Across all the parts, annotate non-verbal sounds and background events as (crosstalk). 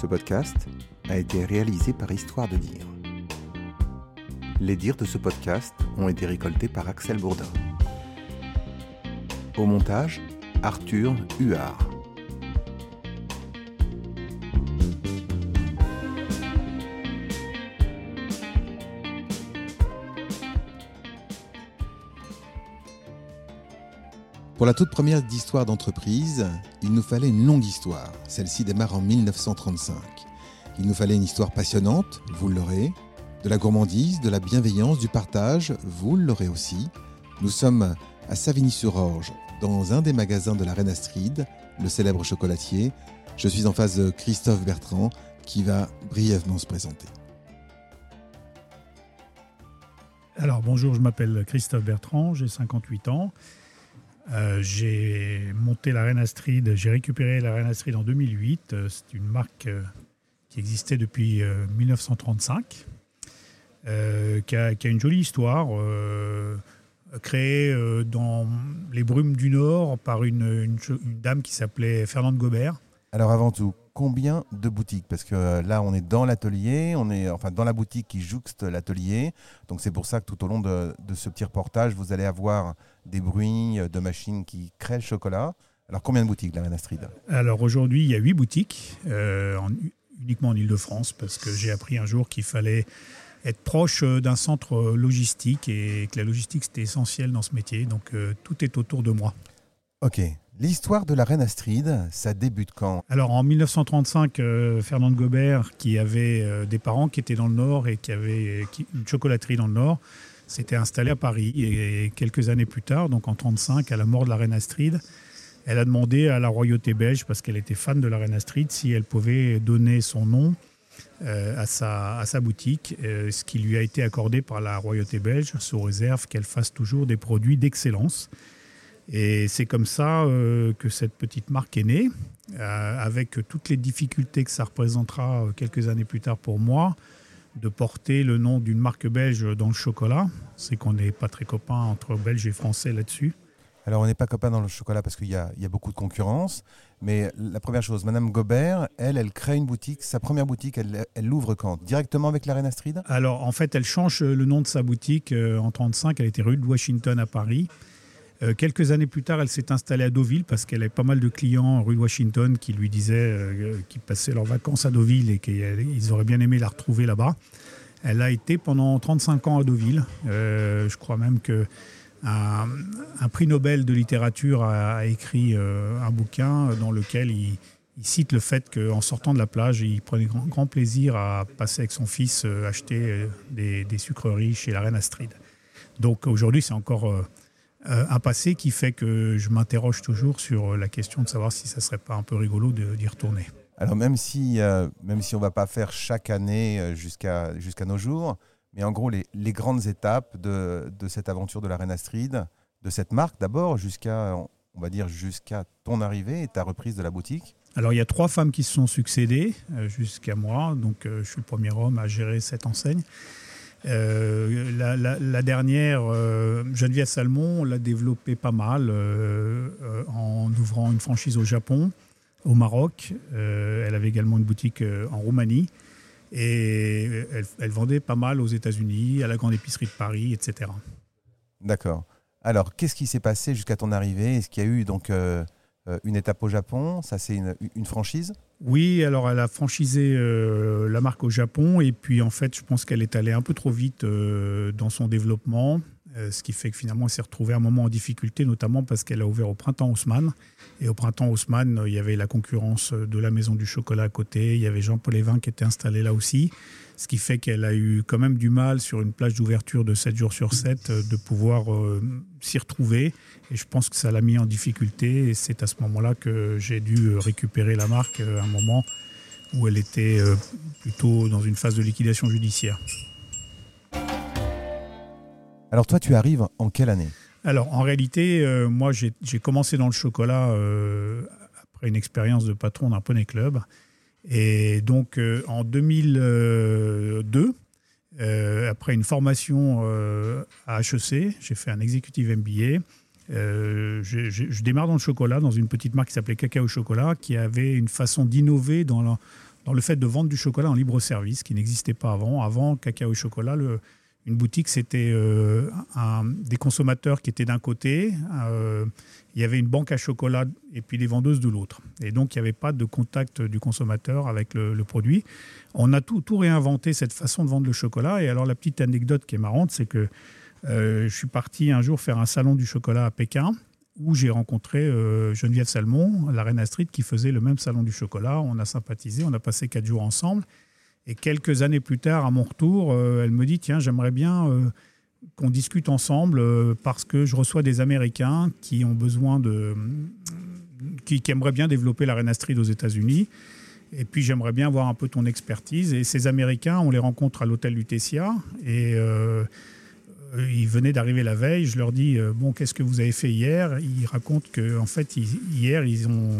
Ce podcast a été réalisé par Histoire de dire. Les dires de ce podcast ont été récoltés par Axel Bourdin. Au montage, Arthur Huard. Pour la toute première d'histoire d'entreprise, il nous fallait une longue histoire. Celle-ci démarre en 1935. Il nous fallait une histoire passionnante, vous l'aurez, de la gourmandise, de la bienveillance, du partage, vous l'aurez aussi. Nous sommes à Savigny-sur-Orge, dans un des magasins de la Reine Astrid, le célèbre chocolatier. Je suis en face de Christophe Bertrand, qui va brièvement se présenter. Alors bonjour, je m'appelle Christophe Bertrand, j'ai 58 ans. Euh, j'ai monté la Reine Astrid, j'ai récupéré la Reine Astrid en 2008. Euh, c'est une marque euh, qui existait depuis 1935, qui a, une jolie histoire, créée dans les brumes du Nord par une dame qui s'appelait Fernande Gobert. Alors avant tout, combien de boutiques? Parce que là, on est dans l'atelier, on est enfin dans la boutique qui jouxte l'atelier. Donc c'est pour ça que tout au long de, de, ce petit reportage, vous allez avoir des bruits de machines qui créent le chocolat. Alors combien de boutiques, la Reine Astrid? Alors aujourd'hui, il y a huit boutiques, euh, en, uniquement en Ile-de-France, parce que j'ai appris un jour qu'il fallait être proche d'un centre logistique et que la logistique c'était essentiel dans ce métier. Donc euh, tout est autour de moi. Ok. L'histoire de la reine Astrid, ça débute quand? Alors en 1935, euh, Fernande Gobert, qui avait euh, des parents qui étaient dans le Nord et qui avait une chocolaterie dans le Nord, s'était installée à Paris. Et quelques années plus tard, donc en 1935, à la mort de la reine Astrid, elle a demandé à la royauté belge, parce qu'elle était fan de la reine Astrid, si elle pouvait donner son nom euh, à, sa, boutique, ce qui lui a été accordé par la royauté belge, sous réserve qu'elle fasse toujours des produits d'excellence. Et c'est comme ça euh, que cette petite marque est née, euh, avec toutes les difficultés que ça représentera euh, quelques années plus tard pour moi, de porter le nom d'une marque belge dans le chocolat. C'est qu'on n'est pas très copains entre Belges et Français là-dessus. Alors on n'est pas copains dans le chocolat parce qu'il y, y, a beaucoup de concurrence. Mais la première chose, Madame Gobert, elle, elle crée une boutique. Sa première boutique, elle l'ouvre quand? Directement avec la Reine Astrid Alors en fait, elle change le nom de sa boutique en 1935. Elle était rue de Washington à Paris. Euh, quelques années plus tard, elle s'est installée à Deauville parce qu'elle avait pas mal de clients rue Washington qui lui disaient euh, qu'ils passaient leurs vacances à Deauville et qu'ils auraient bien aimé la retrouver là-bas. Elle a été pendant 35 ans à Deauville. Euh, je crois même que un, un, prix Nobel de littérature a, écrit euh, un bouquin dans lequel il, cite le fait qu'en sortant de la plage, il prenait grand, plaisir à passer avec son fils euh, acheter des, des, sucreries chez la reine Astrid. Donc aujourd'hui, c'est encore euh, un passé qui fait que je m'interroge toujours sur la question de savoir si ça serait pas un peu rigolo d'y retourner. Alors même si, euh, même si on ne va pas faire chaque année euh, jusqu'à jusqu'à nos jours, mais en gros les, les grandes étapes de, de, cette aventure de la Reine Astrid, de cette marque d'abord jusqu'à on va dire jusqu'à ton arrivée et ta reprise de la boutique. Alors il y a trois femmes qui se sont succédées euh, jusqu'à moi, donc euh, je suis le premier homme à gérer cette enseigne. Euh, la, dernière, euh, Geneviève Salmon, l'a développée pas mal euh, en ouvrant une franchise au Japon, au Maroc. elle avait également une boutique en Roumanie. Et elle, elle, vendait pas mal aux États-Unis, à la grande épicerie de Paris, etc. D'accord. Alors, qu'est-ce qui s'est passé jusqu'à ton arrivée? Est-ce qu'il y a eu donc une étape au Japon Ça, c'est une, franchise? Oui, alors elle a franchisé euh, la marque au Japon et puis en fait, je pense qu'elle est allée un peu trop vite euh, dans son développement, euh, ce qui fait que finalement, elle s'est retrouvée un moment en difficulté, notamment parce qu'elle a ouvert au printemps Haussmann. Et au printemps Haussmann, il y avait la concurrence de la maison du chocolat à côté, il y avait Jean-Paul Evin qui était installé là aussi, ce qui fait qu'elle a eu quand même du mal sur une plage d'ouverture de 7 jours sur 7 de pouvoir euh, s'y retrouver. Et je pense que ça l'a mis en difficulté. Et c'est à ce moment-là que j'ai dû récupérer la marque à un moment où elle était euh, plutôt dans une phase de liquidation judiciaire. Alors toi, tu arrives en quelle année? Alors en réalité, euh, moi j'ai commencé dans le chocolat euh, après une expérience de patron d'un poney club. Et donc euh, en 2002, euh, après une formation euh, à HEC, j'ai fait un executive MBA. Je, je, démarre dans le chocolat, dans une petite marque qui s'appelait Cacao Chocolat, qui avait une façon d'innover dans, dans le fait de vendre du chocolat en libre service, qui n'existait pas avant. Avant Cacao Chocolat, le, une boutique, c'était euh, des consommateurs qui étaient d'un côté, euh, il y avait une banque à chocolat et puis des vendeuses de l'autre. Et donc, il n'y avait pas de contact du consommateur avec le, produit. On a tout, réinventé, cette façon de vendre le chocolat. Et alors, la petite anecdote qui est marrante, c'est que euh, je suis parti un jour faire un salon du chocolat à Pékin où j'ai rencontré Geneviève Salmon, la reine Astrid, qui faisait le même salon du chocolat. On a sympathisé, on a passé quatre jours ensemble. Et quelques années plus tard, à mon retour, euh, elle me dit Tiens, j'aimerais bien euh, qu'on discute ensemble euh, parce que je reçois des Américains qui ont besoin de. qui, aimeraient bien développer la reine Astrid aux États-Unis. Et puis j'aimerais bien voir un peu ton expertise. Et ces Américains, on les rencontre à l'hôtel Lutetia. Et ils venaient d'arriver la veille. Je leur dis Bon, qu'est-ce que vous avez fait hier? Ils racontent qu'en en fait, hier, ils ont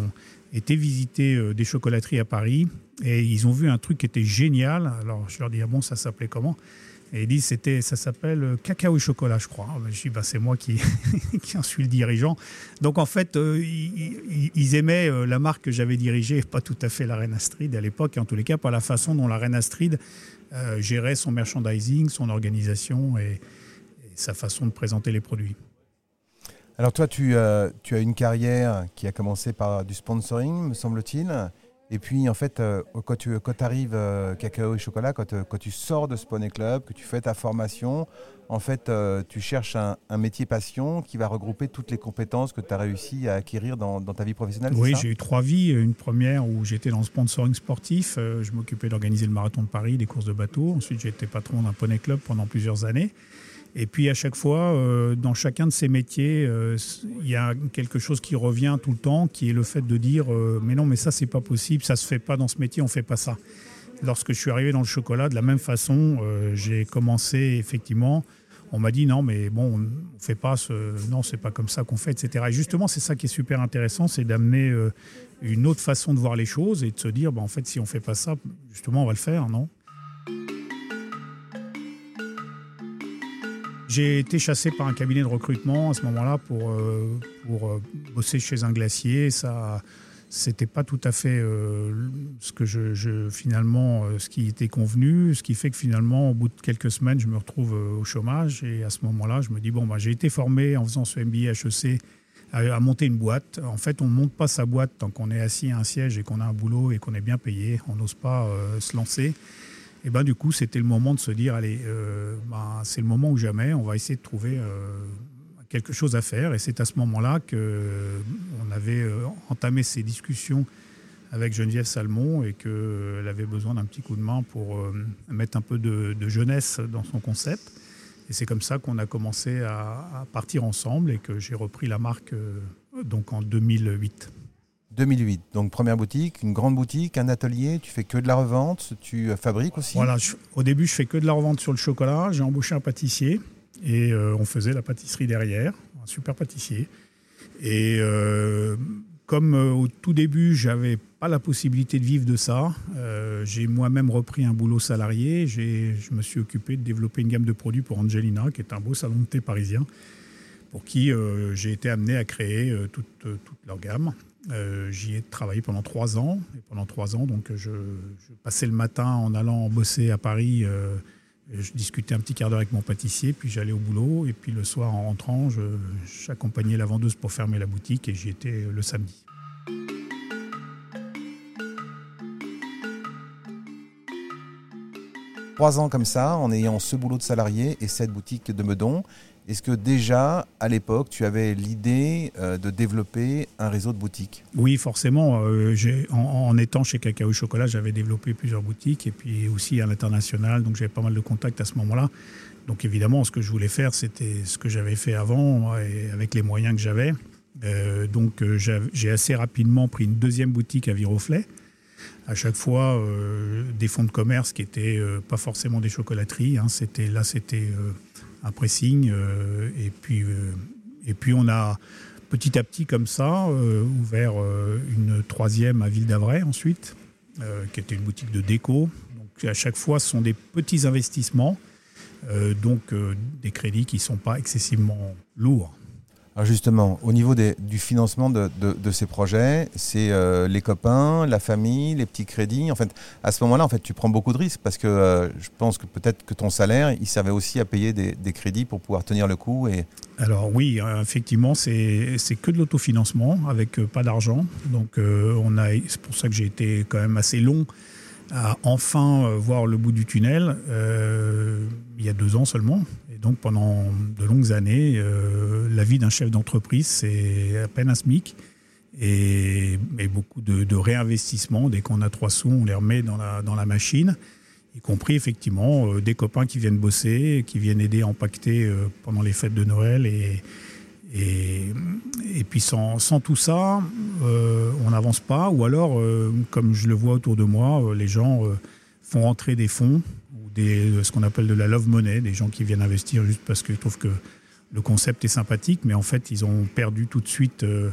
été visiter des chocolateries à Paris et ils ont vu un truc qui était génial. Alors je leur dis, ah bon, ça s'appelait comment? Et ils disent, c'était, ça s'appelle euh, Cacao et Chocolat, je crois. Je dis, bah, c'est moi qui, (laughs) en suis le dirigeant. Donc en fait, euh, ils, aimaient euh, la marque que j'avais dirigée, pas tout à fait la Reine Astrid à l'époque, et en tous les cas, pas la façon dont la Reine Astrid gérait son merchandising, son organisation et, sa façon de présenter les produits. Alors toi, tu, tu as une carrière qui a commencé par du sponsoring, me semble-t-il. Et puis, en fait, euh, quand tu quand arrives euh, cacao et chocolat, quand, euh, quand, tu sors de ce Poney Club, que tu fais ta formation, en fait, tu cherches un, métier passion qui va regrouper toutes les compétences que tu as réussi à acquérir dans, dans ta vie professionnelle. Oui, j'ai eu trois vies. Une première où j'étais dans le sponsoring sportif. je m'occupais d'organiser le marathon de Paris, des courses de bateau. Ensuite, j'ai été patron d'un Poney Club pendant plusieurs années. Et puis à chaque fois, euh, dans chacun de ces métiers, euh, il y a quelque chose qui revient tout le temps, qui est le fait de dire euh, mais non, mais ça c'est pas possible, ça se fait pas dans ce métier, on fait pas ça. Lorsque je suis arrivé dans le chocolat, de la même façon, j'ai commencé effectivement. On m'a dit non, mais bon, on fait pas ce, non, c'est pas comme ça qu'on fait, etc. Et justement, c'est ça qui est super intéressant, c'est d'amener une autre façon de voir les choses et de se dire, bah, en fait, si on fait pas ça, justement, on va le faire, non? J'ai été chassé par un cabinet de recrutement à ce moment-là pour, euh, pour euh, bosser chez un glacier. Ça, c'était pas tout à fait euh, ce que je, finalement ce qui était convenu, ce qui fait que finalement au bout de quelques semaines je me retrouve au chômage et à ce moment-là je me dis bon bah, j'ai été formé en faisant ce MBA HEC à, à, monter une boîte. En fait on monte pas sa boîte tant qu'on est assis à un siège et qu'on a un boulot et qu'on est bien payé. On n'ose pas se lancer. Et ben du coup, c'était le moment de se dire, allez, euh, ben, c'est le moment ou jamais, on va essayer de trouver euh, quelque chose à faire. Et c'est à ce moment-là qu'on euh, avait entamé ces discussions avec Geneviève Salmon et qu'elle avait besoin d'un petit coup de main pour mettre un peu de, jeunesse dans son concept. Et c'est comme ça qu'on a commencé à, partir ensemble et que j'ai repris la marque donc en 2008. 2008. Donc première boutique, une grande boutique, un atelier, tu fais que de la revente, tu euh, fabriques aussi? Voilà, au début je fais que de la revente sur le chocolat, j'ai embauché un pâtissier et euh, on faisait la pâtisserie derrière, un super pâtissier. Et euh, comme au tout début j'avais pas la possibilité de vivre de ça, j'ai moi-même repris un boulot salarié, je me suis occupé de développer une gamme de produits pour Angelina, qui est un beau salon de thé parisien pour qui j'ai été amené à créer toute, toute, leur gamme. Euh, j'y ai travaillé pendant trois ans. Pendant trois ans, donc, je, passais le matin en allant bosser à Paris. Euh, je discutais un petit quart d'heure avec mon pâtissier, puis j'allais au boulot. Et puis le soir, en rentrant, j'accompagnais la vendeuse pour fermer la boutique et j'y étais le samedi. Trois ans comme ça, en ayant ce boulot de salarié et cette boutique de Meudon, est-ce que déjà, à l'époque, tu avais l'idée euh, de développer un réseau de boutiques? Oui, forcément. Euh, en, étant chez Cacao Chocolat, j'avais développé plusieurs boutiques et puis aussi à l'international. Donc j'avais pas mal de contacts à ce moment-là. Donc évidemment, ce que je voulais faire, c'était ce que j'avais fait avant et avec les moyens que j'avais. Euh, donc j'ai assez rapidement pris une deuxième boutique à Viroflay. À chaque fois, des fonds de commerce qui n'étaient pas forcément des chocolateries. Hein. Là, c'était un pressing. Euh, et, puis, euh, on a petit à petit comme ça euh, ouvert une troisième à Ville d'Avray ensuite, qui était une boutique de déco. Donc à chaque fois, ce sont des petits investissements, donc des crédits qui ne sont pas excessivement lourds. Alors justement, au niveau du financement de, ces projets, c'est euh, les copains, la famille, les petits crédits. En fait, à ce moment-là, en fait, tu prends beaucoup de risques parce que euh, je pense que peut-être que ton salaire, il servait aussi à payer des, crédits pour pouvoir tenir le coup. Et... Alors oui, effectivement, c'est que de l'autofinancement avec euh, pas d'argent. Donc on a, c'est pour ça que j'ai été quand même assez long à enfin voir le bout du tunnel il y a deux ans seulement donc pendant de longues années, euh, la vie d'un chef d'entreprise, c'est à peine un SMIC. Et, beaucoup de, réinvestissement. Dès qu'on a trois sous, on les remet dans la, dans la machine. Y compris effectivement euh, des copains qui viennent bosser, qui viennent aider à empaqueter euh, pendant les fêtes de Noël. Et, et, puis sans, tout ça, on n'avance pas. Ou alors, comme je le vois autour de moi, les gens font rentrer des fonds ce qu'on appelle de la love money, des gens qui viennent investir juste parce qu'ils trouvent que le concept est sympathique, mais en fait, ils ont perdu tout de suite euh,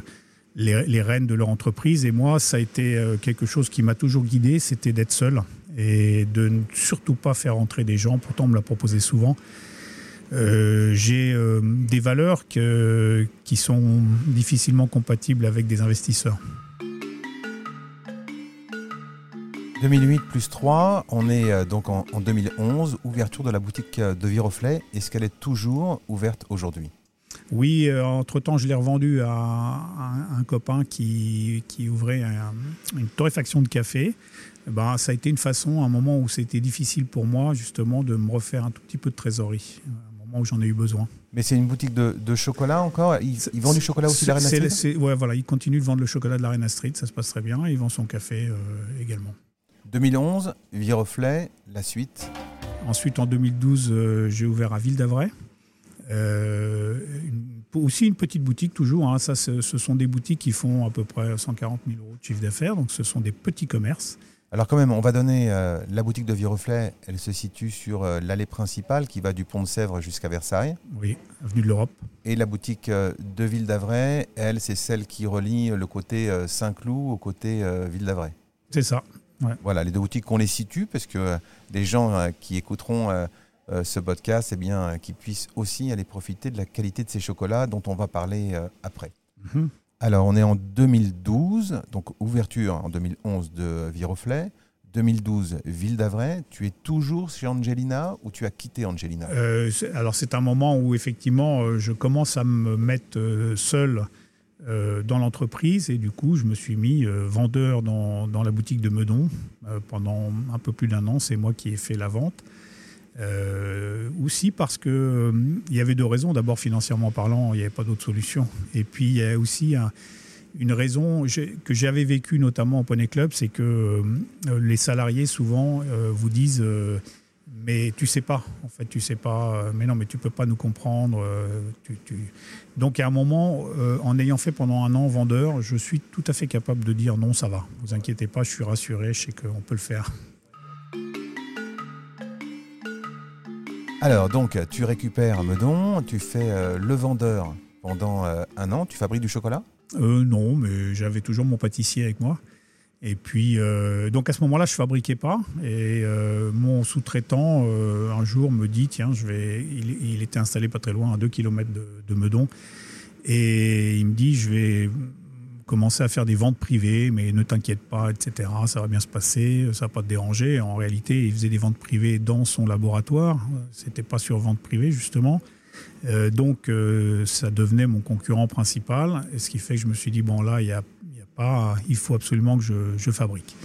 les, rênes de leur entreprise. Et moi, ça a été euh, quelque chose qui m'a toujours guidé, c'était d'être seul et de ne surtout pas faire entrer des gens. Pourtant, on me l'a proposé souvent. Euh, j'ai des valeurs qui sont difficilement compatibles avec des investisseurs. 2008 plus 3, on est euh, donc en, 2011, ouverture de la boutique euh, de Viroflay. Est-ce qu'elle est toujours ouverte aujourd'hui? Oui, euh, entre-temps, je l'ai revendu à, un, copain qui, ouvrait une torréfaction de café. Ben, ça a été une façon, un moment où c'était difficile pour moi, justement, de me refaire un tout petit peu de trésorerie, moment où j'en ai eu besoin. Mais c'est une boutique de, chocolat encore? Ils, vendent du chocolat aussi de la Reine Street Oui, voilà, il continue de vendre le chocolat de la Reine Street, ça se passe très bien. Il vend son café également. 2011, Viroflay, la suite Ensuite, en 2012, euh, j'ai ouvert à Ville d'Avray. Euh, aussi une petite boutique toujours. Hein. Ça, ce sont des boutiques qui font à peu près 140 000 euros de chiffre d'affaires. Donc, ce sont des petits commerces. Alors quand même, on va donner euh, la boutique de Viroflay. Elle se situe sur l'allée principale qui va du pont de Sèvres jusqu'à Versailles. Oui, avenue de l'Europe. Et la boutique de Ville d'Avray, elle, c'est celle qui relie le côté Saint-Cloud au côté Ville d'Avray. C'est ça. Voilà, les deux boutiques, qu'on les situe, parce que les gens euh, qui écouteront euh, euh, ce podcast, eh bien, qu'ils puissent aussi aller profiter de la qualité de ces chocolats dont on va parler après. Mhm. Alors, on est en 2012, donc ouverture en 2011 de Viroflay. 2012, Ville d'Avray. Tu es toujours chez Angelina ou tu as quitté Angelina? Alors, c'est un moment où effectivement, je commence à me mettre seul euh, dans l'entreprise et du coup je me suis mis euh, vendeur dans, dans, la boutique de Meudon euh, pendant un peu plus d'un an. C'est moi qui ai fait la vente. Aussi parce que il y avait deux raisons. D'abord financièrement parlant, il n'y avait pas d'autre solution. Et puis il y a aussi une raison que j'avais vécue notamment au Poney Club, c'est que les salariés souvent vous disent mais tu sais pas, en fait, tu sais pas, euh, mais non, mais tu peux pas nous comprendre. Euh, Donc, à un moment, euh, en ayant fait pendant un an vendeur, je suis tout à fait capable de dire non, ça va, vous inquiétez pas, je suis rassuré, je sais qu'on peut le faire. Alors, donc, tu récupères Meudon, tu fais le vendeur pendant un an, tu fabriques du chocolat? Non, mais j'avais toujours mon pâtissier avec moi. Et puis, euh, donc à ce moment-là, je fabriquais pas. Et euh, mon sous-traitant, euh, un jour, me dit tiens, je vais. Il, était installé pas très loin, à 2 km de, Meudon. Et il me dit je vais commencer à faire des ventes privées, mais ne t'inquiète pas, etc. Ça va bien se passer, ça va pas te déranger. En réalité, il faisait des ventes privées dans son laboratoire. C'était pas sur vente privée, justement. donc, ça devenait mon concurrent principal. Et ce qui fait que je me suis dit bon, là, il y a il faut absolument que je, fabrique.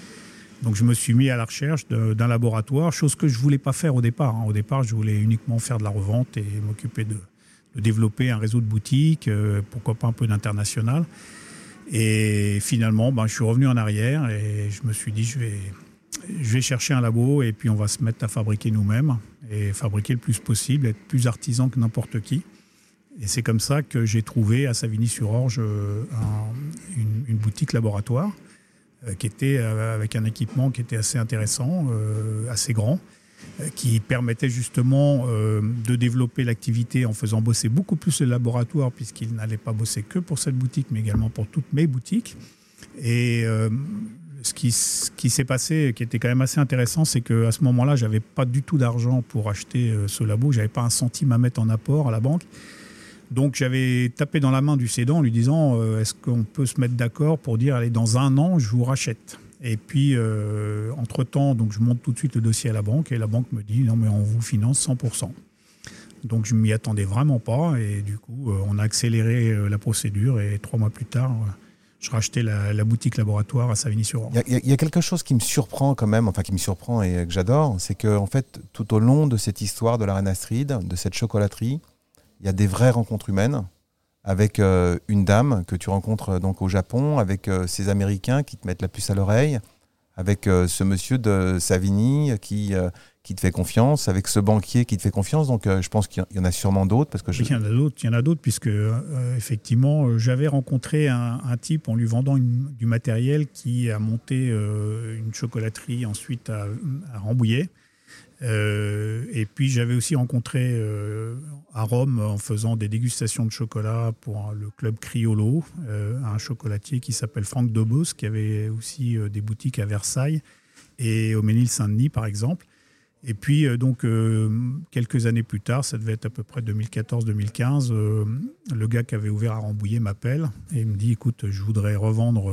Donc je me suis mis à la recherche d'un laboratoire, chose que je voulais pas faire au départ. Hein. Au départ, je voulais uniquement faire de la revente et m'occuper de, développer un réseau de boutiques, euh, pourquoi pas un peu d'international. Et finalement, ben, je suis revenu en arrière et je me suis dit, je vais, je vais chercher un labo et puis on va se mettre à fabriquer nous-mêmes et fabriquer le plus possible, être plus artisan que n'importe qui. Et c'est comme ça que j'ai trouvé à Savigny-sur-Orge euh, une, boutique laboratoire euh, qui était euh, avec un équipement qui était assez intéressant, assez grand, qui permettait justement de développer l'activité en faisant bosser beaucoup plus le laboratoire puisqu'il n'allait pas bosser que pour cette boutique mais également pour toutes mes boutiques. Et ce qui, ce qui s'est passé, qui était quand même assez intéressant, c'est qu'à ce moment-là, j'avais pas du tout d'argent pour acheter ce labo. J'avais pas un centime à mettre en apport à la banque. Donc j'avais tapé dans la main du cédant en lui disant euh, est-ce qu'on peut se mettre d'accord pour dire allez dans un an je vous rachète? Et puis euh, entre temps donc je monte tout de suite le dossier à la banque et la banque me dit non mais on vous finance 100%. Donc je m'y attendais vraiment pas et du coup on a accéléré la procédure et trois mois plus tard je rachetais la, la boutique laboratoire à Savigny-sur-Orge. Il y, a quelque chose qui me surprend quand même, enfin qui me surprend et que j'adore, c'est que en fait, tout au long de cette histoire de la reine Astrid, de cette chocolaterie, il y a des vraies rencontres humaines avec euh, une dame que tu rencontres euh, donc au Japon, avec euh, ces Américains qui te mettent la puce à l'oreille, avec ce monsieur de Savigny qui qui te fait confiance, avec ce banquier qui te fait confiance. Donc, je pense qu'il y en a sûrement d'autres. Parce que Il y en a d'autres, il y en a d'autres, puisque effectivement, j'avais rencontré un, type en lui vendant du matériel qui a monté une chocolaterie ensuite à, Rambouillet. Et puis j'avais aussi rencontré à Rome en faisant des dégustations de chocolat pour le club Criolo, un chocolatier qui s'appelle Franck Dobos, qui avait aussi des boutiques à Versailles et au Ménil-Saint-Denis par exemple. Et puis, euh, donc, euh, quelques années plus tard, ça devait être à peu près 2014-2015, euh, le gars qui avait ouvert à Rambouillet m'appelle et me dit Écoute, je voudrais revendre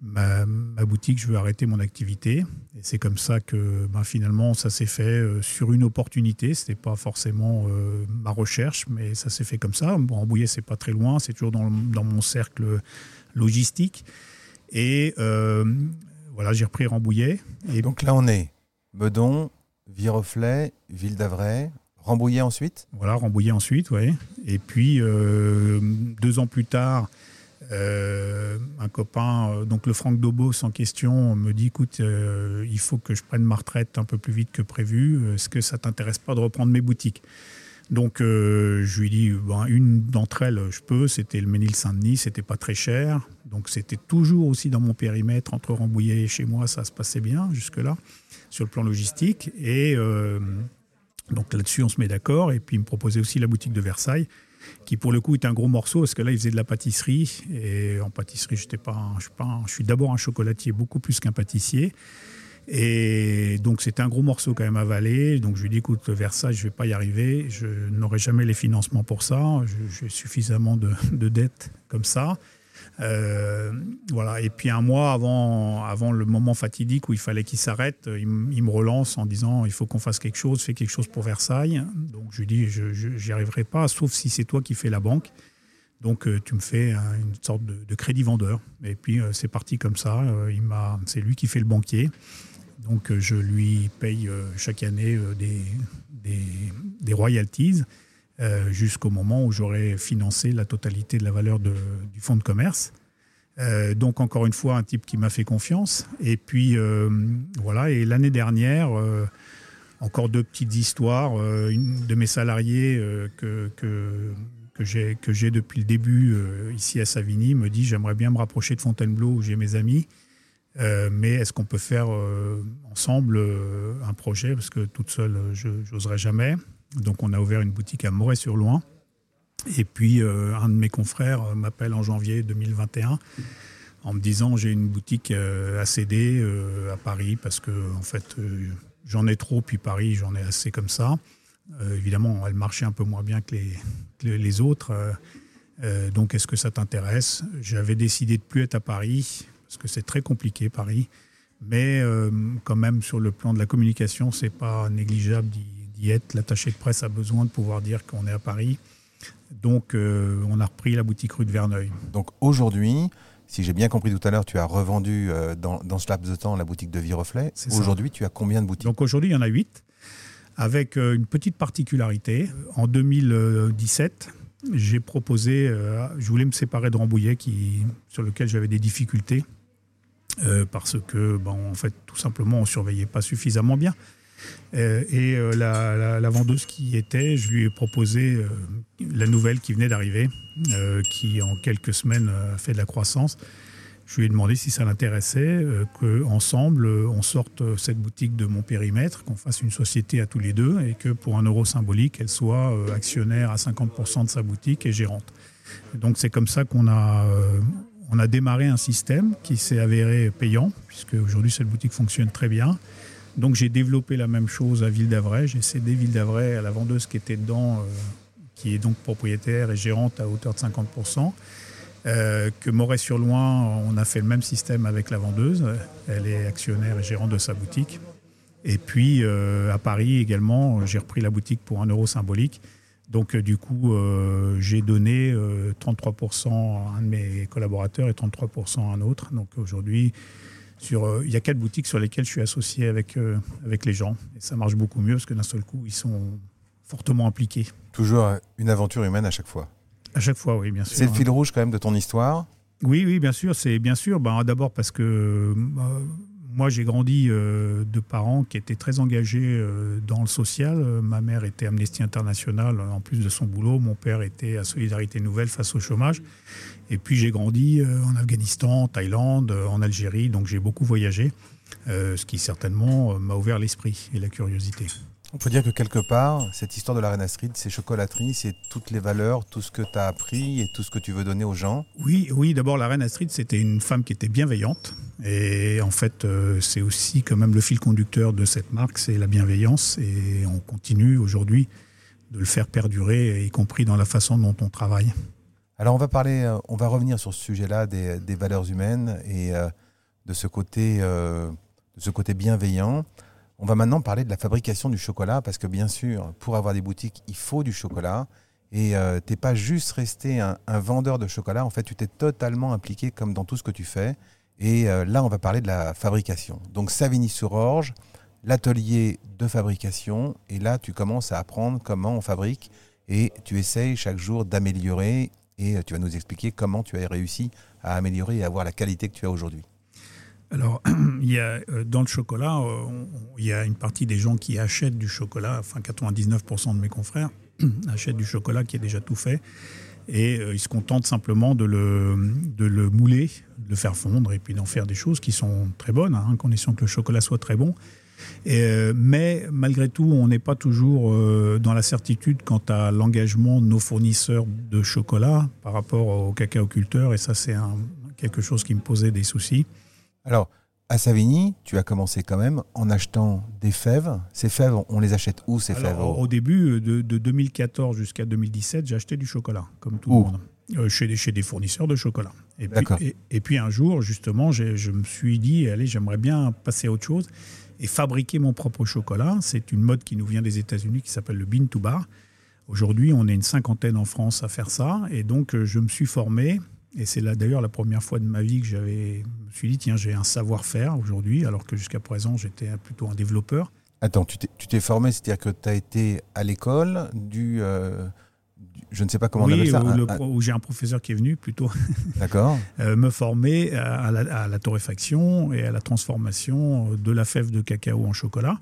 ma, boutique, je veux arrêter mon activité. Et c'est comme ça que ben, finalement, ça s'est fait sur une opportunité. Ce n'était pas forcément ma recherche, mais ça s'est fait comme ça. Rambouillet, c'est pas très loin, c'est toujours dans, dans, mon cercle logistique. Et voilà, j'ai repris Rambouillet. Et donc là, on est Meudon, Viroflay, Ville d'Avray, Rambouillet ensuite? Voilà, Rambouillet ensuite, oui. Et puis, euh, deux ans plus tard, euh, un copain, euh, donc le Franck Dobos en question, me dit écoute, il faut que je prenne ma retraite un peu plus vite que prévu. Est-ce que ça t'intéresse pas de reprendre mes boutiques? Donc je lui dis ben, une d'entre elles, je peux. C'était le Ménil-Saint-Denis, c'était pas très cher. Donc c'était toujours aussi dans mon périmètre entre Rambouillet et chez moi, ça se passait bien jusque là sur le plan logistique. Et euh, donc là-dessus, on se met d'accord. Et puis, il me proposait aussi la boutique de Versailles, qui pour le coup est un gros morceau, parce que là, il faisait de la pâtisserie. Et en pâtisserie, je suis, pas, je suis d'abord un chocolatier, beaucoup plus qu'un pâtissier. Et donc, c'était un gros morceau quand même à avaler. Donc, je lui dis, écoute, Versailles, je ne vais pas y arriver. Je n'aurai jamais les financements pour ça. J'ai suffisamment de dettes comme ça. Euh, voilà. Et puis un mois avant, avant le moment fatidique où il fallait qu'il s'arrête, il, me relance en disant il faut qu'on fasse quelque chose, fais quelque chose pour Versailles. Donc je lui dis je n'y arriverai pas, sauf si c'est toi qui fais la banque. Donc euh, tu me fais une sorte de, crédit vendeur. Et puis euh, c'est parti comme ça. il m'a, c'est lui qui fait le banquier. Donc je lui paye chaque année des royalties. Euh, jusqu'au moment où j'aurai financé la totalité de la valeur du fonds de commerce. Euh, donc encore une fois, un type qui m'a fait confiance. Et puis euh, voilà, et l'année dernière, encore deux petites histoires. une de mes salariés que, que, que j'ai depuis le début ici à Savigny me dit j'aimerais bien me rapprocher de Fontainebleau où j'ai mes amis. mais est-ce qu'on peut faire ensemble un projet? Parce que toute seule, je n'oserais jamais. Donc on a ouvert une boutique à Moret-sur-Loing. Et puis euh, un de mes confrères euh, m'appelle en janvier 2021 en me disant j'ai une boutique euh, à céder à Paris parce que en fait j'en ai trop puis Paris j'en ai assez comme ça. évidemment elle marchait un peu moins bien que les, autres. donc est-ce que ça t'intéresse? J'avais décidé de plus être à Paris parce que c'est très compliqué Paris. Mais quand même sur le plan de la communication c'est pas négligeable d'y L'attaché de presse a besoin de pouvoir dire qu'on est à Paris. Donc, euh, on a repris la boutique rue de Verneuil. Donc, aujourd'hui, si j'ai bien compris tout à l'heure, tu as revendu euh, dans, dans, ce laps de temps la boutique de Viroflay. Aujourd'hui, tu as combien de boutiques? Donc, aujourd'hui, il y en a 8, avec euh, une petite particularité. En 2017, j'ai proposé, je voulais me séparer de Rambouillet, qui, sur lequel j'avais des difficultés, parce que, bon, en fait, tout simplement, on ne surveillait pas suffisamment bien. Euh, et euh, la, vendeuse qui était, je lui ai proposé euh, la nouvelle qui venait d'arriver, qui en quelques semaines a fait de la croissance. Je lui ai demandé si ça l'intéressait, qu'ensemble on sorte cette boutique de mon périmètre, qu'on fasse une société à tous les deux et que pour un euro symbolique, elle soit actionnaire à 50% de sa boutique et gérante. Donc c'est comme ça qu'on a, on a démarré un système qui s'est avéré payant, puisque aujourd'hui cette boutique fonctionne très bien. Donc j'ai développé la même chose à Ville d'Avray. J'ai cédé Ville d'Avray à la vendeuse qui était dedans, euh, qui est donc propriétaire et gérante à hauteur de 50%. que Moret-sur-Loing, on a fait le même système avec la vendeuse. Elle est actionnaire et gérante de sa boutique. Et puis à Paris également, j'ai repris la boutique pour un euro symbolique. Donc du coup, j'ai donné 33% à un de mes collaborateurs et 33% à un autre. Donc aujourd'hui, euh, il y a quatre boutiques sur lesquelles je suis associé avec, euh, avec les gens. Et ça marche beaucoup mieux parce que d'un seul coup, ils sont fortement impliqués. Toujours une aventure humaine à chaque fois. À chaque fois, oui, bien sûr. C'est le fil rouge quand même de ton histoire Oui, oui, bien sûr. C'est bien sûr. Ben, D'abord parce que euh, moi, j'ai grandi de parents qui étaient très engagés dans le social. Ma mère était Amnesty International en plus de son boulot. Mon père était à Solidarité Nouvelle face au chômage. Et puis j'ai grandi euh, en Afghanistan, en Thaïlande, euh, en Algérie, donc j'ai beaucoup voyagé, euh, ce qui certainement m'a ouvert l'esprit et la curiosité. On peut dire que quelque part, cette histoire de la Reine Astrid, c'est chocolaterie, c'est toutes les valeurs, tout ce que tu as appris et tout ce que tu veux donner aux gens. Oui, oui. D'abord, la Reine Astrid, c'était une femme qui était bienveillante. Et en fait, c'est aussi quand même le fil conducteur de cette marque, c'est la bienveillance. Et on continue aujourd'hui de le faire perdurer, y compris dans la façon dont on travaille. Alors on va parler, euh, on va revenir sur ce sujet-là des, valeurs humaines et euh, de ce côté, euh, de ce côté bienveillant. On va maintenant parler de la fabrication du chocolat parce que bien sûr, pour avoir des boutiques, il faut du chocolat. Et t'es pas juste resté un, vendeur de chocolat. En fait, tu t'es totalement impliqué comme dans tout ce que tu fais. Et là, on va parler de la fabrication. Donc Savigny-sur-Orge, l'atelier de fabrication. Et là, tu commences à apprendre comment on fabrique et tu essayes chaque jour d'améliorer et euh, tu vas nous expliquer comment tu as réussi à améliorer et avoir la qualité que tu as aujourd'hui. Alors, (clears throat) il y a, euh, dans le chocolat, euh, il y a une partie des gens qui achètent du chocolat, enfin 99% de mes confrères (clears throat) achètent du chocolat qui est déjà tout fait. Et ils se contentent simplement de le, de le mouler, de le faire fondre et puis d'en faire des choses qui sont très bonnes, hein, à condition que le chocolat soit très bon. Euh, mais malgré tout, on n'est pas toujours euh, dans la certitude quant à l'engagement de nos fournisseurs de chocolat par rapport aux cacaoculteurs. Et ça, c'est quelque chose qui me posait des soucis. Alors, à Savigny, tu as commencé quand même en achetant des fèves. Ces fèves, on les achète où ces fèves Au début de, 2014 jusqu'à 2017, j'ai acheté du chocolat, comme tout le monde. Euh, chez, des, chez des fournisseurs de chocolat. Et puis, et, puis un jour, justement, je me suis dit, allez, j'aimerais bien passer à autre chose et fabriquer mon propre chocolat. C'est une mode qui nous vient des États-Unis qui s'appelle le bean to bar. Aujourd'hui, on est une cinquantaine en France à faire ça. Et donc, euh, je me suis formé. Et c'est là d'ailleurs la première fois de ma vie que j'avais, je me suis dit, tiens, j'ai un savoir-faire aujourd'hui, alors que jusqu'à présent, j'étais plutôt un développeur. Attends, tu t'es formé, c'est-à-dire que tu as été à l'école du, euh, je ne sais pas comment on appelle ça. Où, j'ai un professeur qui est venu plutôt (laughs) D'accord. Euh, me former à la, torréfaction et à la transformation de la fève de cacao en chocolat.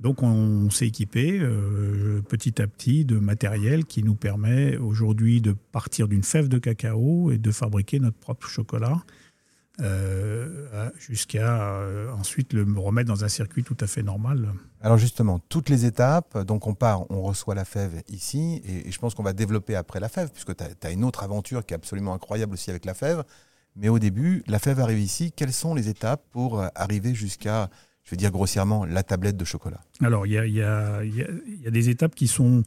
Donc on, s'est équipé euh, petit à petit de matériel qui nous permet aujourd'hui de partir d'une fève de cacao et de fabriquer notre propre chocolat euh, jusqu'à euh, ensuite le remettre dans un circuit tout à fait normal. Alors justement, toutes les étapes, donc on part, on reçoit la fève ici, et, je pense qu'on va développer après la fève, puisque tu as, une autre aventure qui est absolument incroyable aussi avec la fève. Mais au début, la fève arrive ici. Quelles sont les étapes pour euh, arriver jusqu'à je vais dire grossièrement, la tablette de chocolat Alors, il y a, des étapes qui sont,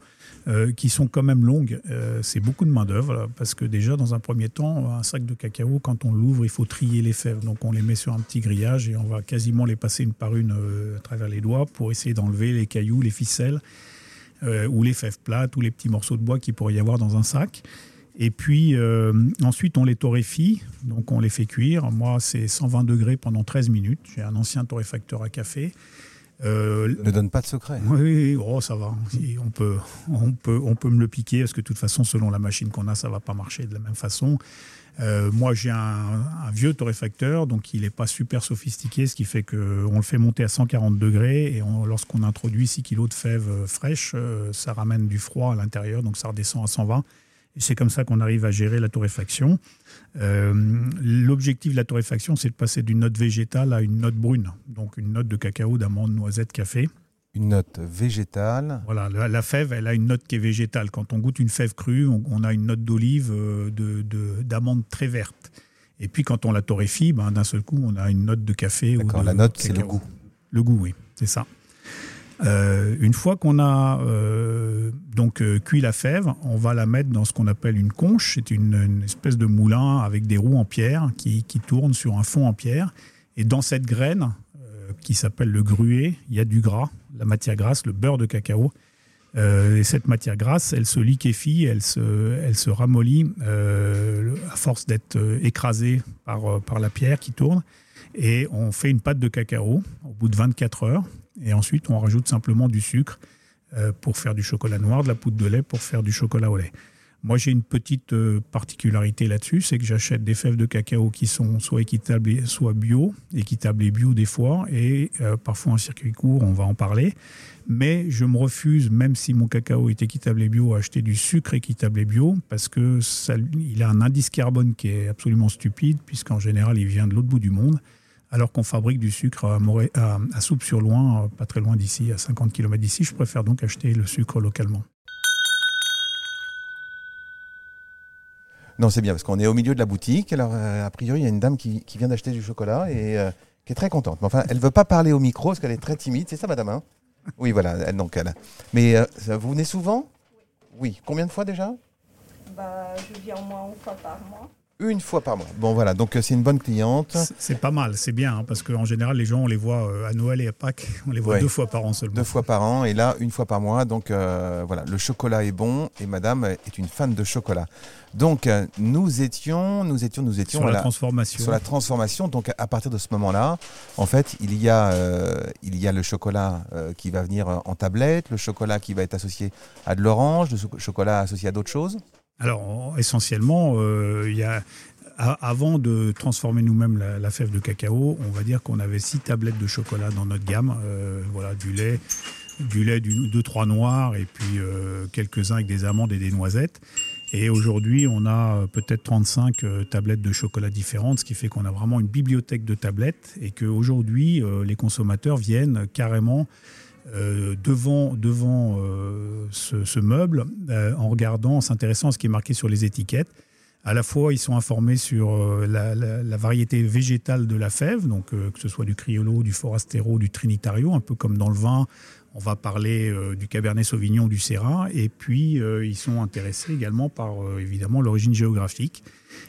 euh, qui sont quand même longues. Euh, c'est beaucoup de main-d'œuvre, parce que déjà, dans un premier temps, un sac de cacao, quand on l'ouvre, il faut trier les fèves. Donc, on les met sur un petit grillage et on va quasiment les passer une par une euh, à travers les doigts pour essayer d'enlever les cailloux, les ficelles, ou les fèves plates, ou les petits morceaux de bois qu'il pourrait y avoir dans un sac. Et puis euh, ensuite, on les torréfie, donc on les fait cuire. Moi, c'est 120 degrés pendant 13 minutes. J'ai un ancien torréfacteur à café. Euh, ne donne pas de secret. Oui, oh, ça va. On peut, on, peut, on peut me le piquer, parce que de toute façon, selon la machine qu'on a, ça ne va pas marcher de la même façon. Euh, moi, j'ai un, vieux torréfacteur, donc il n'est pas super sophistiqué, ce qui fait qu'on le fait monter à 140 degrés, et lorsqu'on introduit 6 kg de fèves fraîches, ça ramène du froid à l'intérieur, donc ça redescend à 120 c'est comme ça qu'on arrive à gérer la torréfaction. Euh, l'objectif de la torréfaction, c'est de passer d'une note végétale à une note brune, donc une note de cacao, d'amande, noisette, café. Une note végétale. Voilà, la, fève, elle a une note qui est végétale. Quand on goûte une fève crue, on, a une note d'olive, euh, d'amande de, très verte. Et puis quand on la torréfie, ben, d'un seul coup, on a une note de café. D'accord, la note, c'est le goût. Le goût, oui, c'est ça. Une fois qu'on a donc cuit la fève, on va la mettre dans ce qu'on appelle une conche. C'est une, espèce de moulin avec des roues en pierre qui, qui tournent sur un fond en pierre. Et dans cette graine, qui s'appelle le gruet, il y a du gras, la matière grasse, le beurre de cacao. Euh, et cette matière grasse, elle se liquéfie, elle se, elle se ramollit euh, à force d'être euh, écrasée par, par la pierre qui tourne. Et on fait une pâte de cacao au bout de 24 heures. Et ensuite, on rajoute simplement du sucre pour faire du chocolat noir, de la poudre de lait pour faire du chocolat au lait. Moi, j'ai une petite euh, particularité là-dessus, c'est que j'achète des fèves de cacao qui sont soit équitables, soit bio, équitables et bio des fois, et euh, parfois en circuit court, on va en parler. Mais je me refuse, même si mon cacao est équitable et bio, à acheter du sucre équitable et bio, parce que ça, il a un indice carbone qui est absolument stupide, puisqu'en général, il vient de l'autre bout du monde alors qu'on fabrique du sucre à, à, à Soupe-sur-Loing, pas très loin d'ici, à 50 km d'ici. Je préfère donc acheter le sucre localement. Non, c'est bien, parce qu'on est au milieu de la boutique. Alors, euh, a priori, il y a une dame qui, vient d'acheter du chocolat et euh, qui est très contente. Mais enfin, elle ne veut pas parler au micro parce qu'elle est très timide. C'est ça, madame hein? Oui, voilà. Elle, donc, elle. Mais euh, vous venez souvent? Oui. Combien de fois déjà? Bah, Je viens au moins une fois par mois. Une fois par mois. Bon voilà, donc c'est une bonne cliente. C'est pas mal, c'est bien, hein, parce qu'en général, les gens, on les voit à Noël et à Pâques, on les voit deux fois par an seulement. Deux fois par an, et là, une fois par mois. Donc voilà, le chocolat est bon, et madame est une fan de chocolat. Donc euh, nous étions, nous étions, nous étions sur la, transformation. Sur la transformation. Donc à partir de ce moment-là, en fait, il y a, euh, il y a le chocolat euh, qui va venir en tablette, le chocolat qui va être associé à de l'orange, le chocolat associé à d'autres choses. Alors essentiellement, il y a avant de transformer nous-mêmes la, fève de cacao, on va dire qu'on avait six tablettes de chocolat dans notre gamme. voilà, du lait, du lait, du, deux, trois noirs et puis quelques-uns avec des amandes et des noisettes. Et aujourd'hui, on a euh, peut-être 35 euh, tablettes de chocolat différentes, ce qui fait qu'on a vraiment une bibliothèque de tablettes et qu'aujourd'hui, euh, les consommateurs viennent carrément devant, devant ce, meuble en regardant, en s'intéressant à ce qui est marqué sur les étiquettes. À la fois, ils sont informés sur la, variété végétale de la fève, donc que ce soit du Criollo, du Forastero, du Trinitario, un peu comme dans le vin, on va parler euh, du Cabernet Sauvignon, du Syrah, et puis euh, ils sont intéressés également par euh, évidemment l'origine géographique.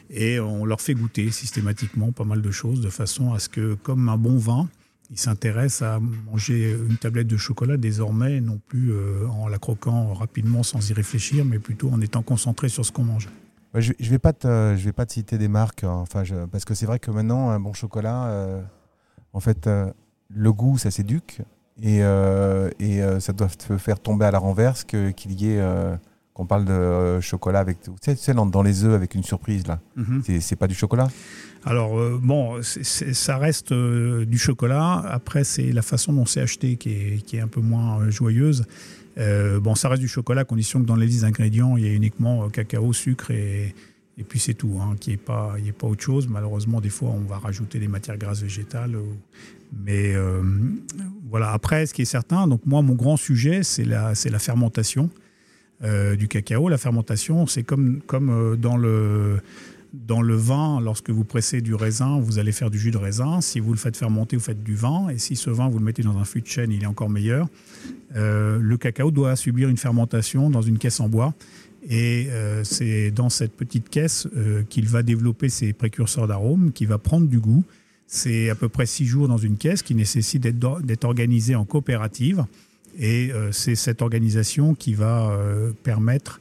Et on leur fait goûter systématiquement pas mal de choses de façon à ce que, comme un bon vin, ils s'intéressent à manger une tablette de chocolat désormais, non plus en la croquant rapidement sans y réfléchir, mais plutôt en étant concentré sur ce qu'on mange. Je ne vais, pas te, vais pas te citer des marques, hein, enfin, parce que c'est vrai que maintenant, un bon chocolat, en fait, le goût, ça s'éduque. Et, euh, euh, ça doit te faire tomber à la renverse qu'il y ait euh, qu'on parle de chocolat avec tu sais, dans les œufs avec une surprise là. Mhm. C'est pas du chocolat? Alors bon, ça reste du chocolat. Après, c'est la façon dont c'est acheté qui est, qui est, un peu moins joyeuse. bon, ça reste du chocolat à condition que dans les listes d'ingrédients, il y a uniquement cacao, sucre et, et puis c'est tout, hein, qu'il n'y ait, pas, pas autre chose. Malheureusement, des fois, on va rajouter des matières grasses végétales. Mais euh, voilà, après, ce qui est certain, donc moi, mon grand sujet, c'est la, la fermentation euh, du cacao. La fermentation, c'est comme, comme euh, dans, le, dans le vin, lorsque vous pressez du raisin, vous allez faire du jus de raisin. Si vous le faites fermenter, vous faites du vin. Et si ce vin, vous le mettez dans un fût de chêne, il est encore meilleur. le cacao doit subir une fermentation dans une caisse en bois. Et euh, c'est dans cette petite caisse euh, qu'il va développer ses précurseurs d'arômes, qui va prendre du goût. C'est à peu près six jours dans une caisse qui nécessite d'être organisée en coopérative. Et euh, c'est cette organisation qui va permettre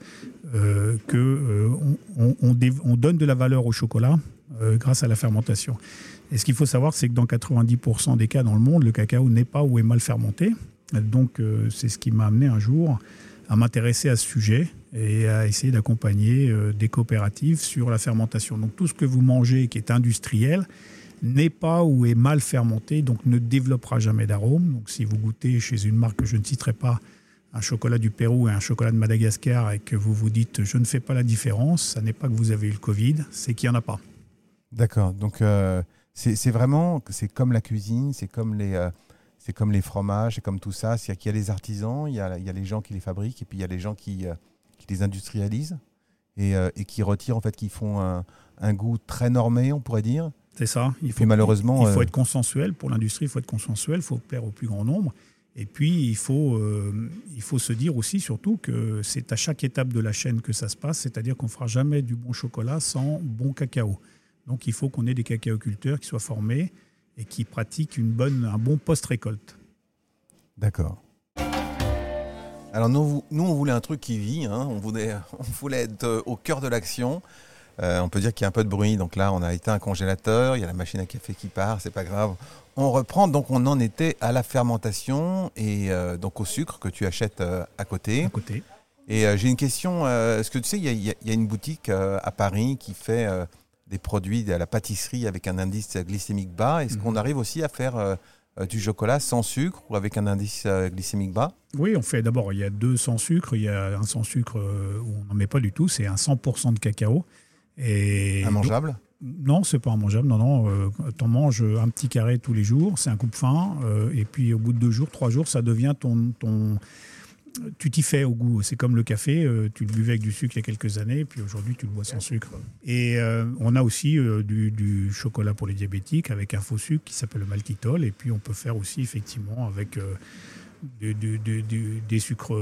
qu'on on, donne de la valeur au chocolat grâce à la fermentation. Et ce qu'il faut savoir, c'est que dans 90% des cas dans le monde, le cacao n'est pas ou est mal fermenté. Donc c'est ce qui m'a amené un jour à m'intéresser à ce sujet et à essayer d'accompagner euh, des coopératives sur la fermentation. Donc tout ce que vous mangez qui est industriel n'est pas ou est mal fermenté, donc ne développera jamais d'arôme. Donc si vous goûtez chez une marque que je ne citerai pas un chocolat du Pérou et un chocolat de Madagascar et que vous vous dites je ne fais pas la différence, ça n'est pas que vous avez eu le Covid, c'est qu'il n'y en a pas. D'accord, donc euh, c'est vraiment, c'est comme la cuisine, c'est comme les... Euh, c'est comme les fromages, c'est comme tout ça. Qu'il y a les artisans, il y a, il y a, les gens qui les fabriquent, et puis il y a les gens qui, qui les industrialisent et, euh, et, qui retirent, en fait, qui font un, un, goût très normé, on pourrait dire. C'est ça. Il faut, malheureusement, il, faut euh, être consensuel. Pour l'industrie, il faut être consensuel, il faut plaire au plus grand nombre. Et puis, il faut, euh, il faut se dire aussi, surtout, que c'est à chaque étape de la chaîne que ça se passe, c'est-à-dire qu'on ne fera jamais du bon chocolat sans bon cacao. Donc, il faut qu'on ait des cacaoculteurs qui soient formés et qui pratiquent une bonne, un bon post-récolte. D'accord. Alors, nous, nous, on voulait un truc qui vit, hein. on, voulait, (laughs) on voulait être euh, au cœur de l'action. Euh, on peut dire qu'il y a un peu de bruit, donc là, on a éteint un congélateur, il y a la machine à café qui part, c'est pas grave on reprend, donc on en était à la fermentation et euh, donc au sucre que tu achètes euh, à côté. À côté. Et j'ai une question, est-ce que tu sais, il y, a une boutique à Paris qui fait des produits à la pâtisserie avec un indice glycémique bas. Est-ce qu'on mhm. arrive aussi à faire du chocolat sans sucre ou avec un indice glycémique bas? Oui, on fait d'abord, il y a deux sans sucre. Il y a un sans sucre où on n'en met pas du tout, c'est un 100% de cacao. Et Immangeable non, c'est pas mangeable. Non, non. Euh, en manges un petit carré tous les jours, c'est un coupe fin. Euh, et puis au bout de deux jours, trois jours, ça devient ton. ton tu t'y fais au goût. C'est comme le café. Euh, tu le buvais avec du sucre il y a quelques années, puis aujourd'hui, tu le bois sans sucre. Et euh, on a aussi du, chocolat pour les diabétiques avec un faux sucre qui s'appelle le maltitol. Et puis on peut faire aussi, effectivement, avec. Des sucres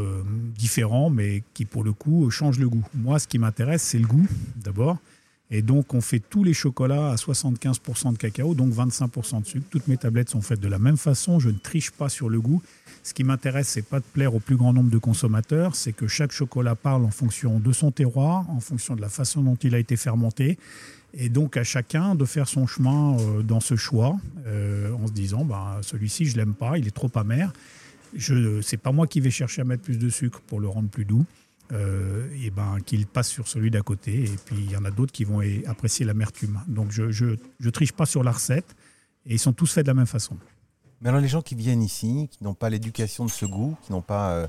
différents, mais qui pour le coup changent le goût. Moi, ce qui m'intéresse, c'est le goût d'abord. Et donc, on fait tous les chocolats à 75% de cacao, donc 25% de sucre. Toutes mes tablettes sont faites de la même façon. Je ne triche pas sur le goût. Ce qui m'intéresse, c'est pas de plaire au plus grand nombre de consommateurs, c'est que chaque chocolat parle en fonction de son terroir, en fonction de la façon dont il a été fermenté. Et donc, à chacun de faire son chemin euh, dans ce choix, euh, en se disant, bah, celui-ci, je l'aime pas, il est trop amer. Ce n'est pas moi qui vais chercher à mettre plus de sucre pour le rendre plus doux euh, et ben, qu'il passe sur celui d'à côté. Et puis il y en a d'autres qui vont apprécier l'amertume. Donc je, je, triche pas sur la recette et ils sont tous faits de la même façon. Mais alors les gens qui viennent ici, qui n'ont pas l'éducation de ce goût, qui n'ont pas euh,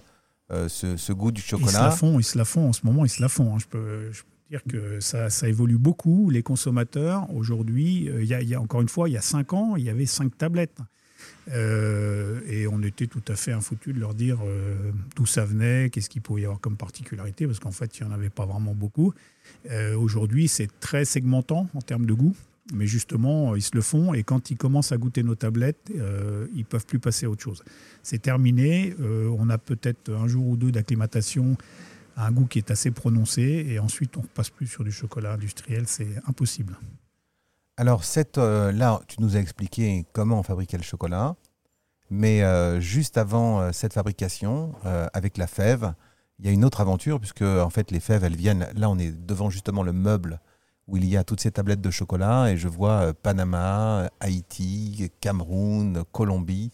euh, ce, goût du chocolat. Ils se la font, ils se la font en ce moment, ils se la font. Hein. Je, peux, je, peux, dire que ça, ça évolue beaucoup. Les consommateurs, aujourd'hui, il y, y, a encore une fois, il y a cinq ans, il y avait cinq tablettes. Euh, et on était tout à fait infoutu de leur dire euh, d'où ça venait, qu'est-ce qu'il pouvait y avoir comme particularité, parce qu'en fait, il n'y en avait pas vraiment beaucoup. Euh, aujourd'hui, c'est très segmentant en termes de goût, mais justement, ils se le font, et quand ils commencent à goûter nos tablettes, ils ne peuvent plus passer à autre chose. C'est terminé, on a peut-être un jour ou deux d'acclimatation à un goût qui est assez prononcé, et ensuite on ne passe plus sur du chocolat industriel, c'est impossible. Alors, euh, là, tu nous as expliqué comment on fabriquait le chocolat, mais euh, juste avant euh, cette fabrication, avec la fève, il y a une autre aventure, puisque en fait, les fèves, elles viennent. Là, on est devant justement le meuble où il y a toutes ces tablettes de chocolat, et je vois Panama, Haïti, Cameroun, Colombie,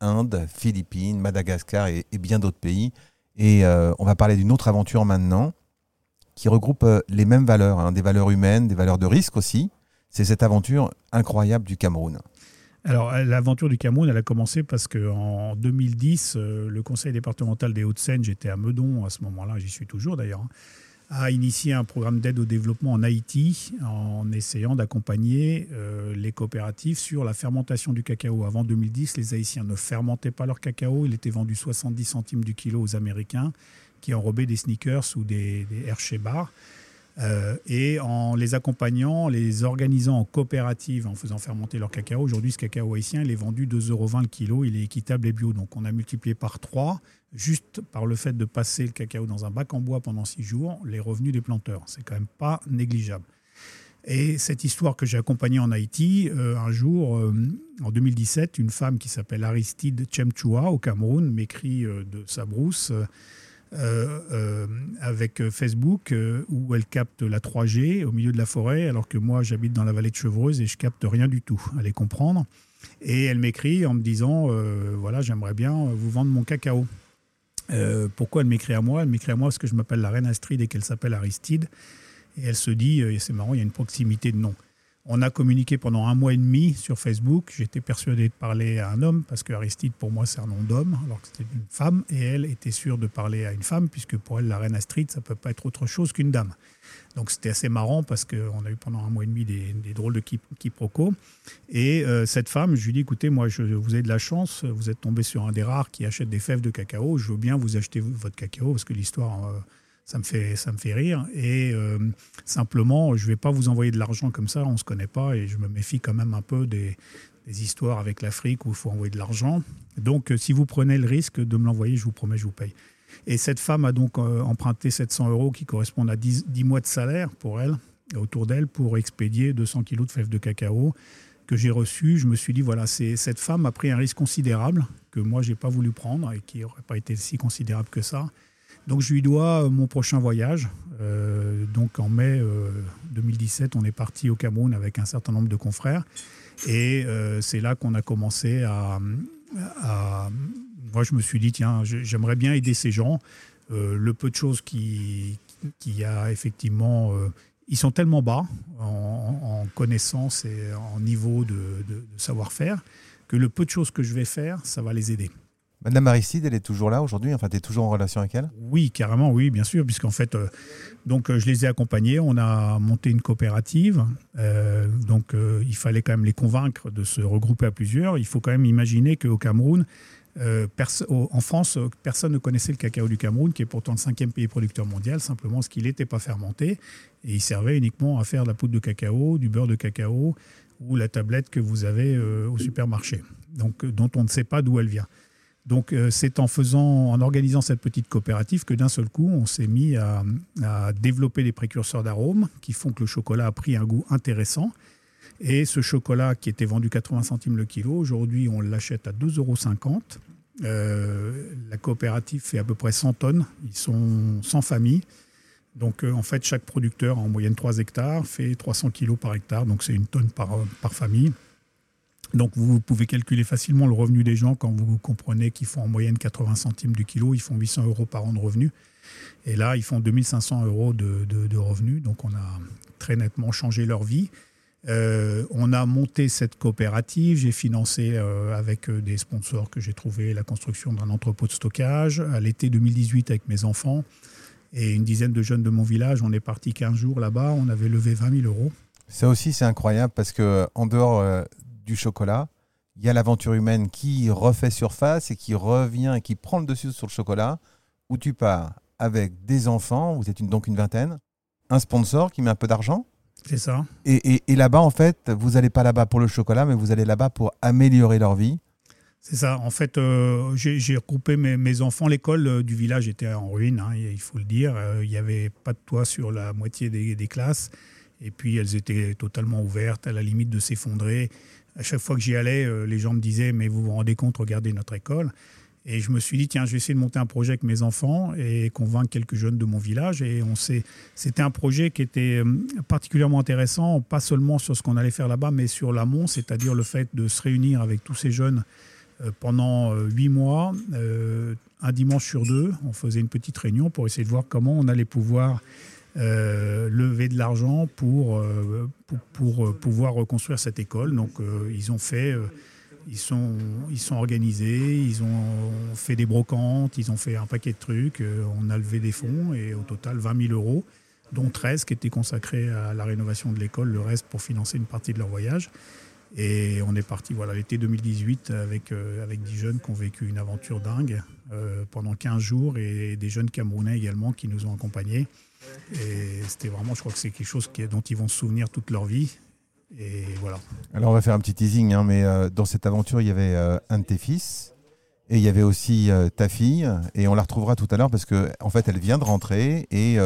Inde, Philippines, Madagascar et, bien d'autres pays. Et on va parler d'une autre aventure maintenant qui regroupe les mêmes valeurs, hein, des valeurs humaines, des valeurs de risque aussi, c'est cette aventure incroyable du Cameroun. Alors, l'aventure du Cameroun, elle a commencé parce qu'en 2010, euh, le conseil départemental des Hauts-de-Seine, j'étais à Meudon à ce moment-là, j'y suis toujours d'ailleurs, a initié un programme d'aide au développement en Haïti en essayant d'accompagner euh, les coopératives sur la fermentation du cacao. Avant 2010, les Haïtiens ne fermentaient pas leur cacao, il était vendu 70 centimes du kilo aux Américains qui enrobaient des sneakers ou des, des Hershey bars. Euh, et en les accompagnant, les organisant en coopérative, en faisant fermenter leur cacao. Aujourd'hui, ce cacao haïtien, il est vendu 2,20 euros le kilo, il est équitable et bio. Donc on a multiplié par 3, juste par le fait de passer le cacao dans un bac en bois pendant 6 jours, les revenus des planteurs. C'est quand même pas négligeable. Et cette histoire que j'ai accompagnée en Haïti, euh, un jour, euh, en 2017, une femme qui s'appelle Aristide Chemchua au Cameroun m'écrit de sa brousse avec Facebook euh, où elle capte la 3G au milieu de la forêt, alors que moi j'habite dans la vallée de Chevreuse et je capte rien du tout. Allez comprendre. Et elle m'écrit en me disant voilà, j'aimerais bien vous vendre mon cacao. pourquoi elle m'écrit à moi? Elle m'écrit à moi parce que je m'appelle la reine Astrid et qu'elle s'appelle Aristide. Et elle se dit, c'est marrant, il y a une proximité de nom. On a communiqué pendant un mois et demi sur Facebook. J'étais persuadé de parler à un homme parce que Aristide, pour moi, c'est un nom d'homme, alors que c'était une femme. Et elle était sûre de parler à une femme, puisque pour elle, la reine Astrid, ça ne peut pas être autre chose qu'une dame. Donc c'était assez marrant parce qu'on a eu pendant un mois et demi des, drôles de quiproquos. Et euh, cette femme, je lui dis écoutez, moi, je, vous avez de la chance, vous êtes tombé sur un des rares qui achète des fèves de cacao. Je veux bien vous acheter votre cacao parce que l'histoire. Euh, ça me fait, ça me fait rire. Et euh, simplement, je ne vais pas vous envoyer de l'argent comme ça, on ne se connaît pas, et je me méfie quand même un peu des, histoires avec l'Afrique où il faut envoyer de l'argent. Donc, si vous prenez le risque de me l'envoyer, je vous promets, je vous paye. Et cette femme a donc emprunté 700 euros qui correspondent à 10, 10 mois de salaire pour elle, autour d'elle, pour expédier 200 kilos de fèves de cacao que j'ai reçu, je me suis dit, voilà, cette femme a pris un risque considérable que moi, je n'ai pas voulu prendre et qui n'aurait pas été si considérable que ça. Donc, je lui dois euh, mon prochain voyage. Euh, donc, en mai 2017, euh, on est parti au Cameroun avec un certain nombre de confrères. Et c'est là qu'on a commencé à, Moi, je me suis dit, tiens, j'aimerais bien aider ces gens. le peu de choses qui, qui a effectivement ils sont tellement bas en, connaissance et en niveau de, savoir-faire que le peu de choses que je vais faire, ça va les aider. Madame Aristide, elle est toujours là aujourd'hui Enfin, tu es toujours en relation avec elle? Oui, carrément, oui, bien sûr, puisqu'en fait, euh, donc, euh, je les ai accompagnés. On a monté une coopérative. Euh, donc, il fallait quand même les convaincre de se regrouper à plusieurs. Il faut quand même imaginer qu'au Cameroun, en France, personne ne connaissait le cacao du Cameroun, qui est pourtant le cinquième pays producteur mondial, simplement parce qu'il n'était pas fermenté et il servait uniquement à faire de la poudre de cacao, du beurre de cacao ou la tablette que vous avez au supermarché, donc dont on ne sait pas d'où elle vient. Donc c'est en faisant, en organisant cette petite coopérative que d'un seul coup, on s'est mis à, développer des précurseurs d'arômes qui font que le chocolat a pris un goût intéressant et ce chocolat qui était vendu 80 centimes le kilo, aujourd'hui on l'achète à 2,50 euros. Euh, la coopérative fait à peu près 100 tonnes. Ils sont 100 familles. Donc euh, en fait, chaque producteur en moyenne 3 hectares fait 300 kilos par hectare. Donc c'est une tonne par famille. Donc vous pouvez calculer facilement le revenu des gens quand vous comprenez qu'ils font en moyenne 80 centimes du kilo. Ils font 800 euros par an de revenus. Et là, ils font 2500 euros de, de, de revenus. Donc on a très nettement changé leur vie. Euh, on a monté cette coopérative. J'ai financé euh, avec euh, des sponsors que j'ai trouvé la construction d'un entrepôt de stockage. À l'été 2018, avec mes enfants et une dizaine de jeunes de mon village, on est parti 15 jours là-bas. On avait levé 20 000 euros. Ça aussi, c'est incroyable parce que en dehors du chocolat, il y a l'aventure humaine qui refait surface et qui revient et qui prend le dessus sur le chocolat. Où tu pars avec des enfants, vous êtes donc une vingtaine, un sponsor qui met un peu d'argent c'est ça. Et, là-bas, en fait, vous n'allez pas là-bas pour le chocolat, mais vous allez là-bas pour améliorer leur vie. C'est ça. En fait, euh, j'ai regroupé mes, enfants. L'école euh, du village était en ruine, hein, il faut le dire. Euh, il n'y avait pas de toit sur la moitié des, des, classes. Et puis, elles étaient totalement ouvertes, à la limite de s'effondrer. À chaque fois que j'y allais, les gens me disaient Mais vous vous rendez compte, regardez notre école. Et je me suis dit, tiens, je vais essayer de monter un projet avec mes enfants et convaincre quelques jeunes de mon village. Et on c'était un projet qui était euh, particulièrement intéressant, pas seulement sur ce qu'on allait faire là-bas, mais sur l'amont, c'est-à-dire le fait de se réunir avec tous ces jeunes euh, pendant euh, huit mois, un dimanche sur deux. On faisait une petite réunion pour essayer de voir comment on allait pouvoir lever de l'argent pour, pour, pour, pouvoir reconstruire cette école. Donc, ils ont fait ils sont, ils sont organisés, ils ont fait des brocantes, ils ont fait un paquet de trucs. Euh, on a levé des fonds et au total 20 000 euros, dont 13 qui étaient consacrés à la rénovation de l'école, le reste pour financer une partie de leur voyage. Et on est parti voilà, l'été 2018 avec, euh, avec 10 jeunes qui ont vécu une aventure dingue euh, pendant 15 jours et des jeunes Camerounais également qui nous ont accompagnés. Et c'était vraiment, je crois que c'est quelque chose dont ils vont se souvenir toute leur vie. Et voilà. Alors on va faire un petit teasing, hein, mais euh, dans cette aventure, il y avait euh, un de tes fils et il y avait aussi ta fille, et on la retrouvera tout à l'heure parce qu'en en fait, elle vient de rentrer et,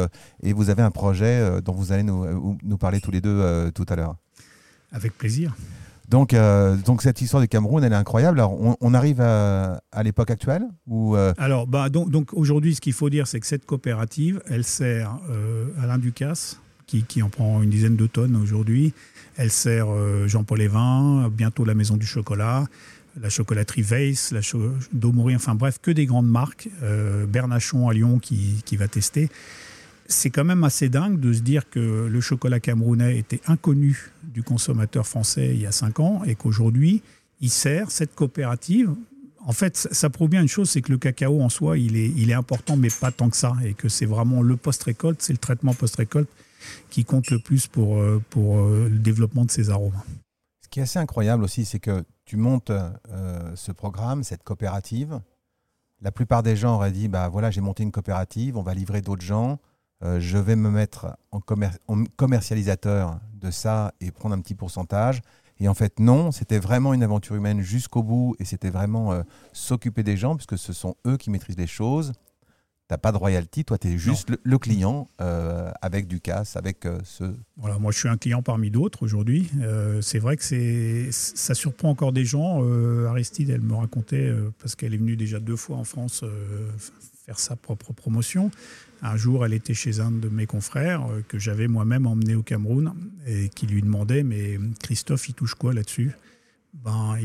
et vous avez un projet dont vous allez nous, nous parler tous les deux tout à l'heure. Avec plaisir. Donc, donc cette histoire du Cameroun, elle est incroyable. Alors, on, arrive à, l'époque actuelle ou Alors, bah, donc, donc aujourd'hui, ce qu'il faut dire, c'est que cette coopérative, elle sert Alain Ducasse, qui, qui en prend une dizaine de tonnes aujourd'hui. Elle sert euh, Jean-Paul Evin, bientôt la Maison du Chocolat, la chocolaterie Weiss, la Daumery, enfin bref, que des grandes marques. Euh, Bernachon à Lyon qui, qui va tester. C'est quand même assez dingue de se dire que le chocolat camerounais était inconnu du consommateur français il y a cinq ans et qu'aujourd'hui, il sert cette coopérative. En fait, ça prouve bien une chose, c'est que le cacao en soi, il est, important, mais pas tant que ça, et que c'est vraiment le post-récolte, c'est le traitement post-récolte qui compte le plus pour, euh, euh, le développement de ces arômes. Ce qui est assez incroyable aussi, c'est que tu montes euh, ce programme, cette coopérative. La plupart des gens auraient dit, bah voilà, j'ai monté une coopérative, on va livrer d'autres gens, je vais me mettre en, commercialisateur de ça et prendre un petit pourcentage. Et en fait, non, c'était vraiment une aventure humaine jusqu'au bout et c'était vraiment euh, s'occuper des gens puisque ce sont eux qui maîtrisent les choses. T'as pas de royalty, toi tu es juste le, client euh, avec du casse, avec euh, ce... Voilà, moi je suis un client parmi d'autres aujourd'hui. c'est vrai que c'est, ça surprend encore des gens. Aristide, elle me racontait, parce qu'elle est venue déjà deux fois en France faire sa propre promotion. Un jour, elle était chez un de mes confrères que j'avais moi-même emmené au Cameroun et qui lui demandait, mais Christophe, il touche quoi là-dessus? Ben,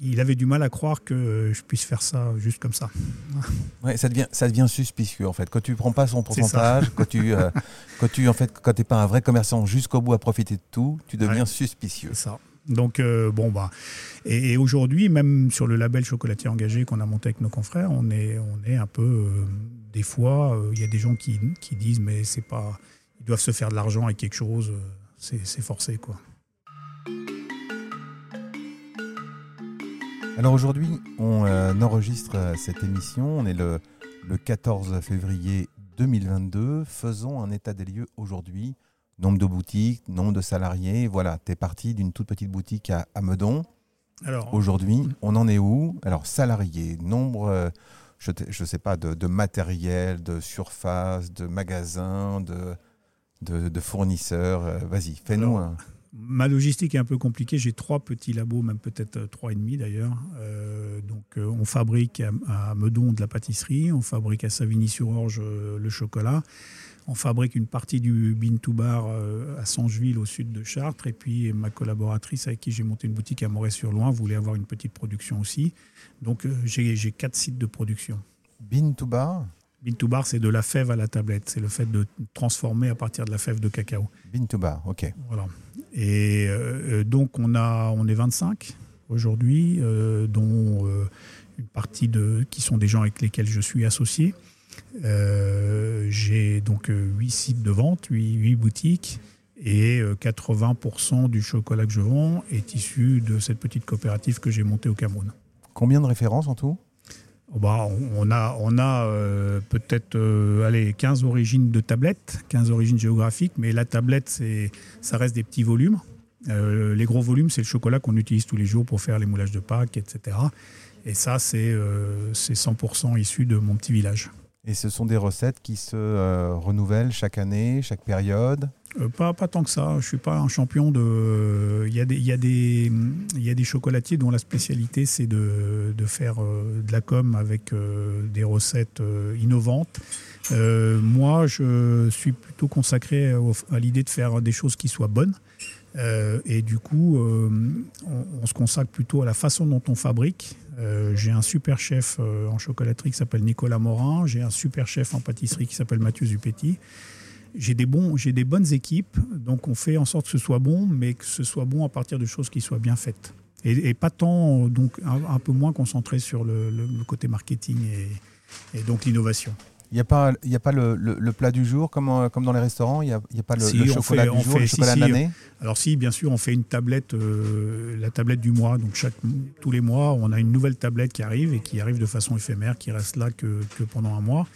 il, avait du mal à croire que je puisse faire ça juste comme ça. (laughs) Ouais, ça devient, ça devient suspicieux en fait. Quand tu prends pas son pourcentage, quand tu, euh, (laughs) quand tu en fait, quand t'es pas un vrai commerçant jusqu'au bout à profiter de tout, tu deviens suspicieux. Ça. Donc euh, bon bah et, aujourd'hui même sur le label chocolatier engagé qu'on a monté avec nos confrères, on est on est un peu euh, des fois il y a des gens qui, qui disent mais c'est pas ils doivent se faire de l'argent avec quelque chose, c'est forcé quoi. Alors aujourd'hui, on euh, enregistre euh, cette émission, on est le, 14 février 2022. Faisons un état des lieux aujourd'hui. Nombre de boutiques, nombre de salariés. Voilà, tu es parti d'une toute petite boutique à, Meudon. Alors aujourd'hui, on en est où? Alors salariés, nombre, euh, je ne sais pas, de, matériel, de surface, de magasins, de, de, fournisseurs. Vas-y, fais-nous un ma logistique est un peu compliquée. J'ai trois petits labos, même peut-être euh, trois et demi d'ailleurs. Euh, donc, euh, on fabrique à, Meudon de la pâtisserie, on fabrique à Savigny-sur-Orge le chocolat, on fabrique une partie du Bean to Bar à Sangeville, au sud de Chartres. Et puis, ma collaboratrice avec qui j'ai monté une boutique à Moret-sur-Loing voulait avoir une petite production aussi. Donc, j'ai quatre sites de production. Bean to Bar Bean to bar, c'est de la fève à la tablette. C'est le fait de transformer à partir de la fève de cacao. Bean to bar, ok. Voilà. Et euh, donc, on, a, on est 25 aujourd'hui, euh, dont euh, une partie de, qui sont des gens avec lesquels je suis associé. J'ai donc 8 sites de vente, 8, 8 boutiques. Et 80% du chocolat que je vends est issu de cette petite coopérative que j'ai montée au Cameroun. Combien de références en tout? Bah, on a, euh, peut-être euh, allez, 15 origines de tablettes, 15 origines géographiques, mais la tablette, ça reste des petits volumes. Euh, les gros volumes, c'est le chocolat qu'on utilise tous les jours pour faire les moulages de Pâques, etc. Et ça, c'est 100% issu de mon petit village. Et ce sont des recettes qui se euh, renouvellent chaque année, chaque période? Euh, pas, pas tant que ça. Je ne suis pas un champion de. Il y, a des, il, y a des, il y a des chocolatiers dont la spécialité, c'est de, de, faire euh, de la com avec des recettes innovantes. moi, je suis plutôt consacré à l'idée de faire des choses qui soient bonnes. et du coup, on, se consacre plutôt à la façon dont on fabrique euh, j'ai un super chef euh, en chocolaterie qui s'appelle Nicolas Morin. J'ai un super chef en pâtisserie qui s'appelle Mathieu Zupetti. J'ai des, des bonnes équipes, donc on fait en sorte que ce soit bon, mais que ce soit bon à partir de choses qui soient bien faites. Et, pas tant, donc un, peu moins concentré sur le, côté marketing et donc l'innovation. Il n'y a pas, y a pas le, le, plat du jour comme, euh, comme dans les restaurants Il n'y a, pas le, chocolat du jour, le chocolat de l'année Alors si, bien sûr, on fait une tablette, euh, la tablette du mois. Donc chaque, tous les mois, on a une nouvelle tablette qui arrive et qui arrive de façon éphémère, qui reste là que, que pendant un mois.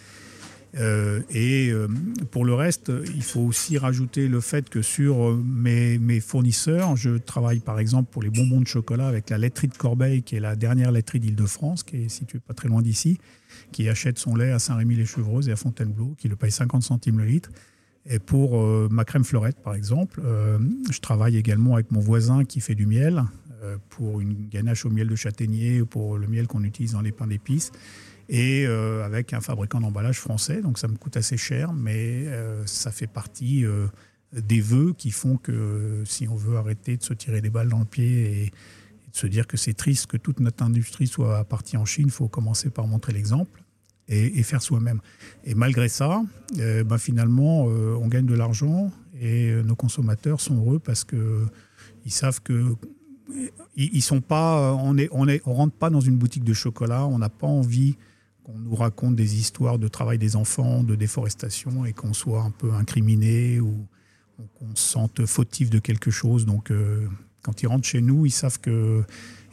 Euh, et pour le reste, il faut aussi rajouter le fait que sur mes, mes, fournisseurs, je travaille par exemple pour les bonbons de chocolat avec la laiterie de Corbeil, qui est la dernière laiterie d'Île-de-France, qui est située pas très loin d'ici qui achète son lait à Saint-Rémy-les-Chevreuses et à Fontainebleau, qui le paye 50 centimes le litre. Et pour euh, ma crème fleurette, par exemple, euh, je travaille également avec mon voisin qui fait du miel euh, pour une ganache au miel de châtaignier, pour le miel qu'on utilise dans les pains d'épices, et avec un fabricant d'emballage français. Donc ça me coûte assez cher, mais ça fait partie des vœux qui font que si on veut arrêter de se tirer des balles dans le pied et, de se dire que c'est triste que toute notre industrie soit partie en Chine, il faut commencer par montrer l'exemple et, faire soi-même. Et malgré ça, euh, ben finalement, euh, on gagne de l'argent et euh, nos consommateurs sont heureux parce qu'ils savent que ils, sont pas, on est, on est, on rentre pas dans une boutique de chocolat, on n'a pas envie qu'on nous raconte des histoires de travail des enfants, de déforestation et qu'on soit un peu incriminé ou qu'on se sente fautif de quelque chose. Donc quand ils rentrent chez nous, ils savent qu'il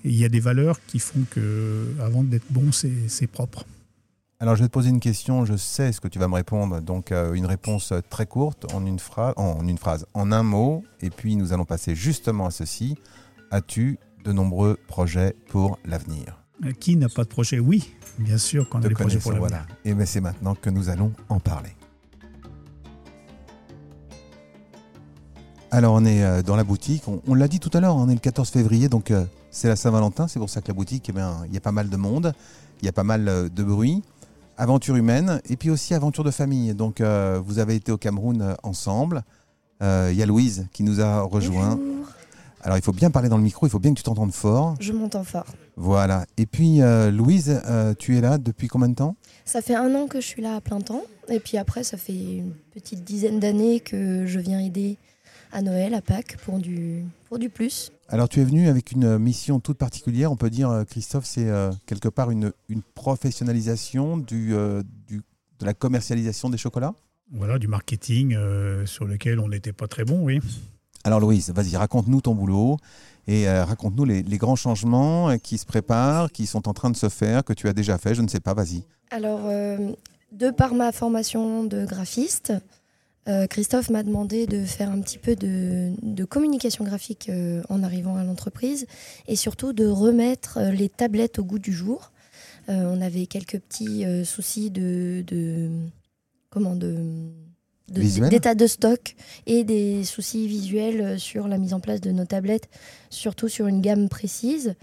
y a des valeurs qui font que, avant d'être bon, c'est propre. Alors, je vais te poser une question. Je sais ce que tu vas me répondre. Donc, euh, une réponse très courte, en une, phrase, en une phrase, en un mot. Et puis, nous allons passer justement à ceci. as-tu de nombreux projets pour l'avenir? Qui n'a pas de projet? Oui, bien sûr qu'on a des projets pour l'avenir. voilà. Et bien c'est maintenant que nous allons en parler. Alors on est euh, dans la boutique, on, on l'a dit tout à l'heure, on est le 14 février, donc euh, c'est la Saint-Valentin, c'est pour ça que la boutique, eh bien, il y a pas mal de monde, il y a pas mal euh, de bruit, aventure humaine et puis aussi aventure de famille. Donc euh, vous avez été au Cameroun ensemble, Euh, il y a Louise qui nous a rejoint. Bonjour. Alors il faut bien parler dans le micro, il faut bien que tu t'entendes fort. Je m'entends fort. Voilà. Et puis euh, Louise, tu es là depuis combien de temps? Ça fait un an que je suis là à plein temps. Et puis après, ça fait une petite dizaine d'années que je viens aider à Noël, à Pâques, pour du, pour du plus. Alors tu es venu avec une mission toute particulière, on peut dire, euh, Christophe, c'est euh, quelque part une, une professionnalisation du, euh, du- de la commercialisation des chocolats? Voilà, du marketing euh, sur lequel on n'était pas très bon, oui. Alors Louise, vas-y, raconte-nous ton boulot et euh, raconte-nous les, les grands changements qui se préparent, qui sont en train de se faire, que tu as déjà fait, je ne sais pas, vas-y. Alors, euh, de par ma formation de graphiste, euh, Christophe m'a demandé de faire un petit peu de, de communication graphique euh, en arrivant à l'entreprise et surtout de remettre euh, les tablettes au goût du jour. On avait quelques petits soucis de, de comment de de- d'état de stock et des soucis visuels sur la mise en place de nos tablettes, surtout sur une gamme précise.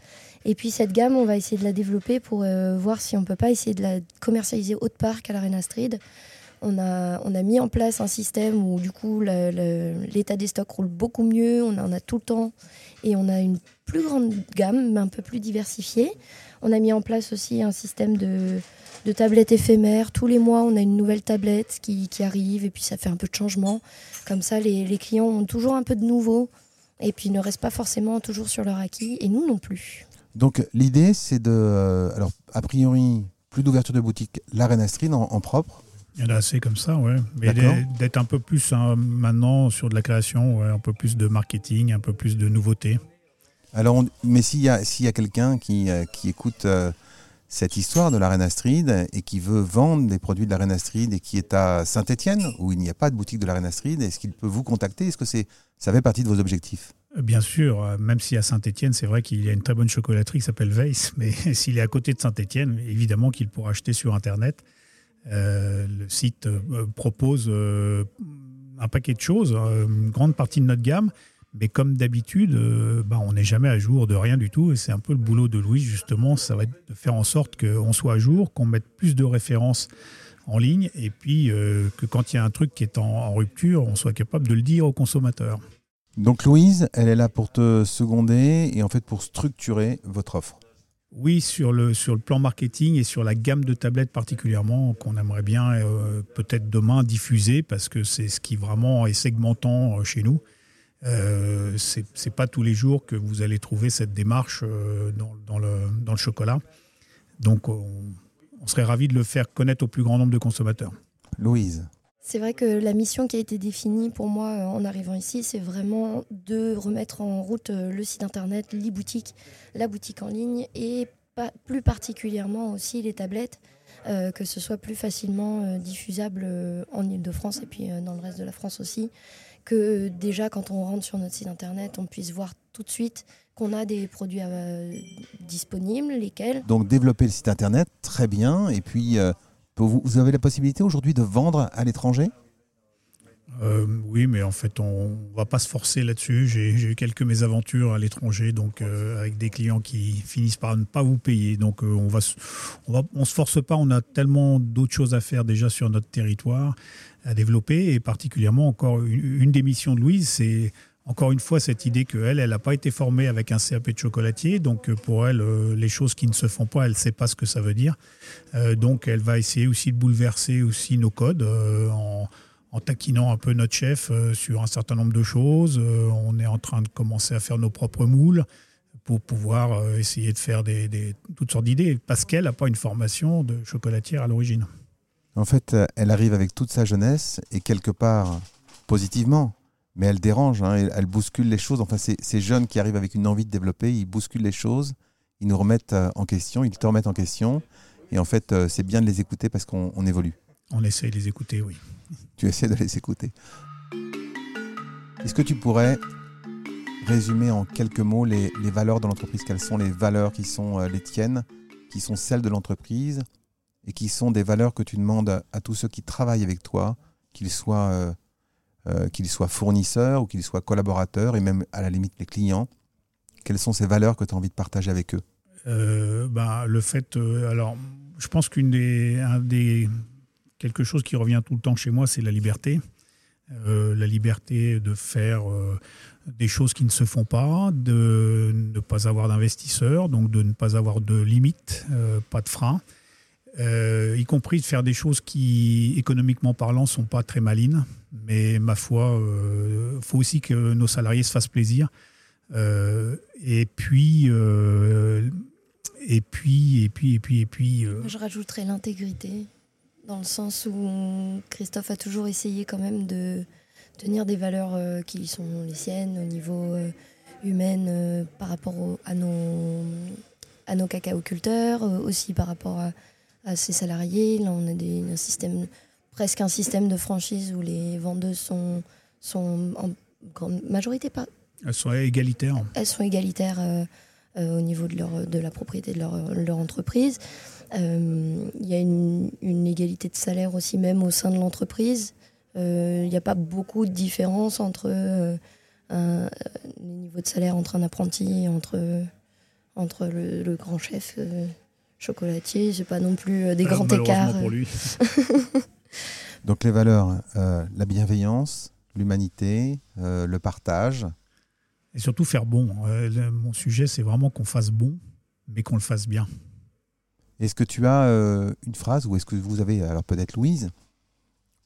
Et puis cette gamme, on va essayer de la développer pour euh, voir si on peut pas essayer de la commercialiser haute parc à l'Arena Street. On a, on a mis en place un système où du coup la- la- l'état des stocks roule beaucoup mieux, on en a tout le temps et on a une plus grande gamme, mais un peu plus diversifiée. On a mis en place aussi un système de, de tablettes éphémères. Tous les mois, on a une nouvelle tablette qui, qui arrive et puis ça fait un peu de changement. Comme ça, les, clients ont toujours un peu de nouveau et puis ne restent pas forcément toujours sur leur acquis et nous non plus. Donc l'idée, c'est de, euh, alors a priori, plus d'ouverture de boutique, en, en propre. Il y en a assez comme ça, ouais. Mais d'être- un peu plus hein, maintenant sur de la création, ouais, un peu plus de marketing, un peu plus de nouveautés. Alors, on- mais s'il y a, y a quelqu'un qui, euh, qui écoute euh, cette histoire de l'Arena Street et qui veut vendre des produits de l'Arena Street et qui est à Saint-Etienne, où il n'y a pas de boutique de l'Arena Street, est-ce qu'il peut vous contacter? Est-ce que c'est, ça fait partie de vos objectifs? Bien sûr, euh, même si à Saint-Etienne, c'est vrai qu'il y a une très bonne chocolaterie qui s'appelle Weiss, (laughs) mais s'il est à côté de Saint-Etienne, évidemment qu'il pourra acheter sur Internet. Euh, le site euh, propose euh, un paquet de choses, euh, une grande partie de notre gamme, mais comme d'habitude, bah, on n'est jamais à jour de rien du tout, et c'est un peu le boulot de Louis, justement, ça va être de faire en sorte qu'on soit à jour, qu'on mette plus de références en ligne, et puis que quand il y a un truc qui est en, en rupture, on soit capable de le dire aux consommateurs. Donc Louise, elle est là pour te seconder et en fait pour structurer votre offre. Oui, sur le, sur le plan marketing et sur la gamme de tablettes particulièrement, qu'on aimerait bien euh, peut-être demain diffuser, parce que c'est ce qui vraiment est segmentant euh, chez nous. Euh, c'est c'est pas tous les jours que vous allez trouver cette démarche euh, dans, le, chocolat. Donc on, on serait ravis de le faire connaître au plus grand nombre de consommateurs. Louise, C'est vrai que la mission qui a été définie pour moi euh, en arrivant ici, c'est vraiment de remettre en route euh, le site internet, l'e-boutique, la boutique en ligne et plus particulièrement aussi les tablettes, euh, que ce soit plus facilement diffusable en Ile-de-France et puis dans le reste de la France aussi, que déjà quand on rentre sur notre site internet, on puisse voir tout de suite qu'on a des produits disponibles, lesquels. donc développer le site internet, très bien. Et puis, vous, avez la possibilité aujourd'hui de vendre à l'étranger? Euh, oui, mais en fait, on ne va pas se forcer là-dessus. J'ai eu quelques mésaventures à l'étranger, donc euh, avec des clients qui finissent par ne pas vous payer. Donc, euh, on va, on se force pas. On a tellement d'autres choses à faire déjà sur notre territoire à développer, et particulièrement encore une des missions de Louise, c'est encore une fois cette idée qu'elle, elle n'a pas été formée avec un CAP de chocolatier, donc euh, pour elle, euh, les choses qui ne se font pas, elle ne sait pas ce que ça veut dire. Euh, donc, elle va essayer aussi de bouleverser aussi nos codes en en taquinant un peu notre chef sur un certain nombre de choses. On est en train de commencer à faire nos propres moules pour pouvoir essayer de faire des, toutes sortes d'idées, parce qu'elle n'a pas une formation de chocolatière à l'origine. En fait, elle arrive avec toute sa jeunesse et quelque part positivement, mais elle dérange, hein, elle, elle bouscule les choses. Enfin, ces, ces jeunes qui arrivent avec une envie de développer, ils bousculent les choses, ils nous remettent euh, en question, ils te remettent en question. Et en fait, euh, c'est bien de les écouter parce qu'on on évolue. On essaie de les écouter, oui. (laughs) Tu essaies de les écouter. Est-ce que tu pourrais résumer en quelques mots les, les valeurs de l'entreprise? Quelles sont les valeurs qui sont euh, les tiennes, qui sont celles de l'entreprise et qui sont des valeurs que tu demandes à tous ceux qui travaillent avec toi, qu'ils soient, euh, qu'ils soient fournisseurs ou qu'ils soient collaborateurs et même à la limite les clients Quelles sont ces valeurs que tu as envie de partager avec eux? Euh, bah, le fait, euh, alors, je pense qu'une des, un des quelque chose qui revient tout le temps chez moi, c'est la liberté. La liberté de faire des choses qui ne se font pas, de ne pas avoir d'investisseurs, donc de ne pas avoir de limites, pas de freins, euh, y compris de faire des choses qui, économiquement parlant, sont pas très malines. Mais ma foi, il faut aussi que nos salariés se fassent plaisir. Euh, et puis, euh, et puis, et puis, et puis, et puis. euh, Je rajouterais l'intégrité, dans le sens où Christophe a toujours essayé quand même de tenir des valeurs euh, qui sont les siennes au niveau euh, humain euh, par rapport à, nos, à nos cacaoculteurs, euh, aussi par rapport à, à ses salariés. Là, on a des, un système, presque un système de franchise où les vendeuses sont, sont en grande majorité pas, elles sont égalitaires. elles sont égalitaires euh, euh, au niveau de, leur, de la propriété de leur, leur entreprise. Euh, Il y a une, une égalité de salaire aussi même au sein de l'entreprise. Il n'y a pas beaucoup de différence entre un- les niveaux de salaire entre un apprenti et entre, entre le, le grand chef euh, chocolatier. C'est pas non plus euh, des Alors, grands écarts. pour lui. (laughs) Donc les valeurs, euh, la bienveillance, l'humanité, euh, le partage. Et surtout faire bon. Euh, le- mon sujet, c'est vraiment qu'on fasse bon, mais qu'on le fasse bien. Est-ce que tu as euh, une phrase, ou est-ce que vous avez, alors peut-être Louise,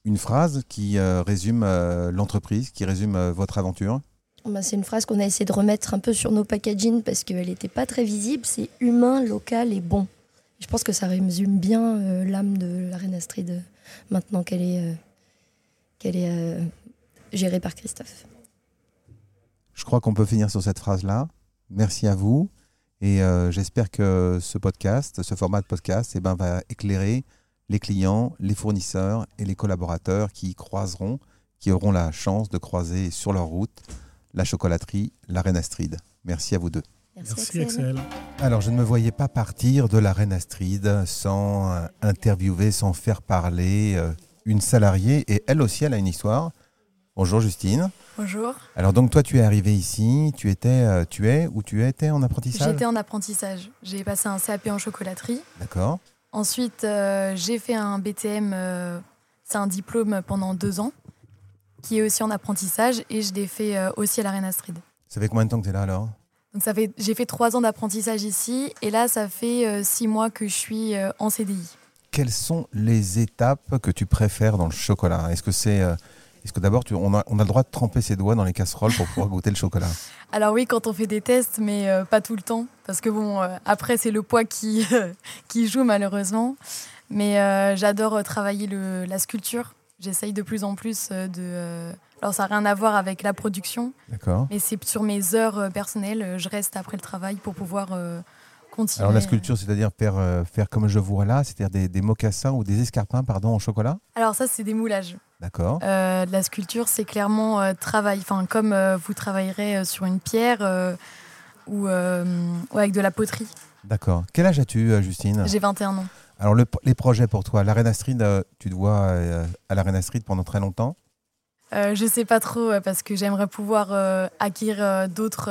une phrase qui euh, résume euh, l'entreprise, qui résume euh, votre aventure? Bah, c'est une phrase qu'on a essayé de remettre un peu sur nos packaging parce qu'elle n'était pas très visible. C'est humain, local et bon. Je pense que ça résume bien euh, l'âme de l'Arena Astrid euh, maintenant qu'elle est, euh, est gérée par Christophe. Je crois qu'on peut finir sur cette phrase-là. Merci à vous. Et j'espère que ce podcast, ce format de podcast, eh ben, va éclairer les clients, les fournisseurs et les collaborateurs qui croiseront, qui auront la chance de croiser sur leur route la chocolaterie, la Reine Astrid. Merci à vous deux. Merci, Merci, Axel. Axel. Alors, je ne me voyais pas partir de la Reine Astrid sans euh, interviewer, sans faire parler euh, une salariée. Et elle aussi, elle a une histoire. Bonjour Justine. Bonjour. Alors donc toi, tu es arrivée ici, tu étais, euh, tu es ou tu étais en apprentissage? J'étais en apprentissage. J'ai passé un CAP en chocolaterie. D'accord. Ensuite, euh, j'ai fait un BTM. euh, c'est un diplôme pendant deux ans, qui est aussi en apprentissage, et je l'ai fait euh, aussi à la Reine Astrid. Ça fait combien de temps que tu es là alors? Ça fait, j'ai fait trois ans d'apprentissage ici, et là, ça fait euh, six mois que je suis euh, en CDI. Quelles sont les étapes que tu préfères dans le chocolat? Est-ce que c'est, euh, est-ce que d'abord on a, on a le droit de tremper ses doigts dans les casseroles pour pouvoir goûter le chocolat? Alors oui, quand on fait des tests, mais euh, pas tout le temps, parce que bon, euh, après c'est le poids qui, (laughs) qui joue malheureusement. Mais j'adore travailler le, la sculpture. J'essaye de plus en plus de. Alors ça n'a rien à voir avec la production, D'accord. mais c'est sur mes heures euh, personnelles. euh, Je reste après le travail pour pouvoir euh, continuer. Alors la sculpture, c'est-à-dire faire, euh, faire comme je vois là, c'est-à-dire des, des mocassins ou des escarpins, pardon, en chocolat? Alors ça, c'est des moulages. D'accord. Euh, la sculpture, c'est clairement travail. Enfin, comme vous travaillerez sur une pierre ou, ou avec de la poterie. D'accord. Quel âge as-tu, Justine? J'ai 21 ans. Alors le- les projets pour toi, la Reine Astrid, euh, tu te vois à la Reine Astrid pendant très longtemps? Euh, je sais pas trop euh, parce que j'aimerais pouvoir euh, acquérir euh, d'autres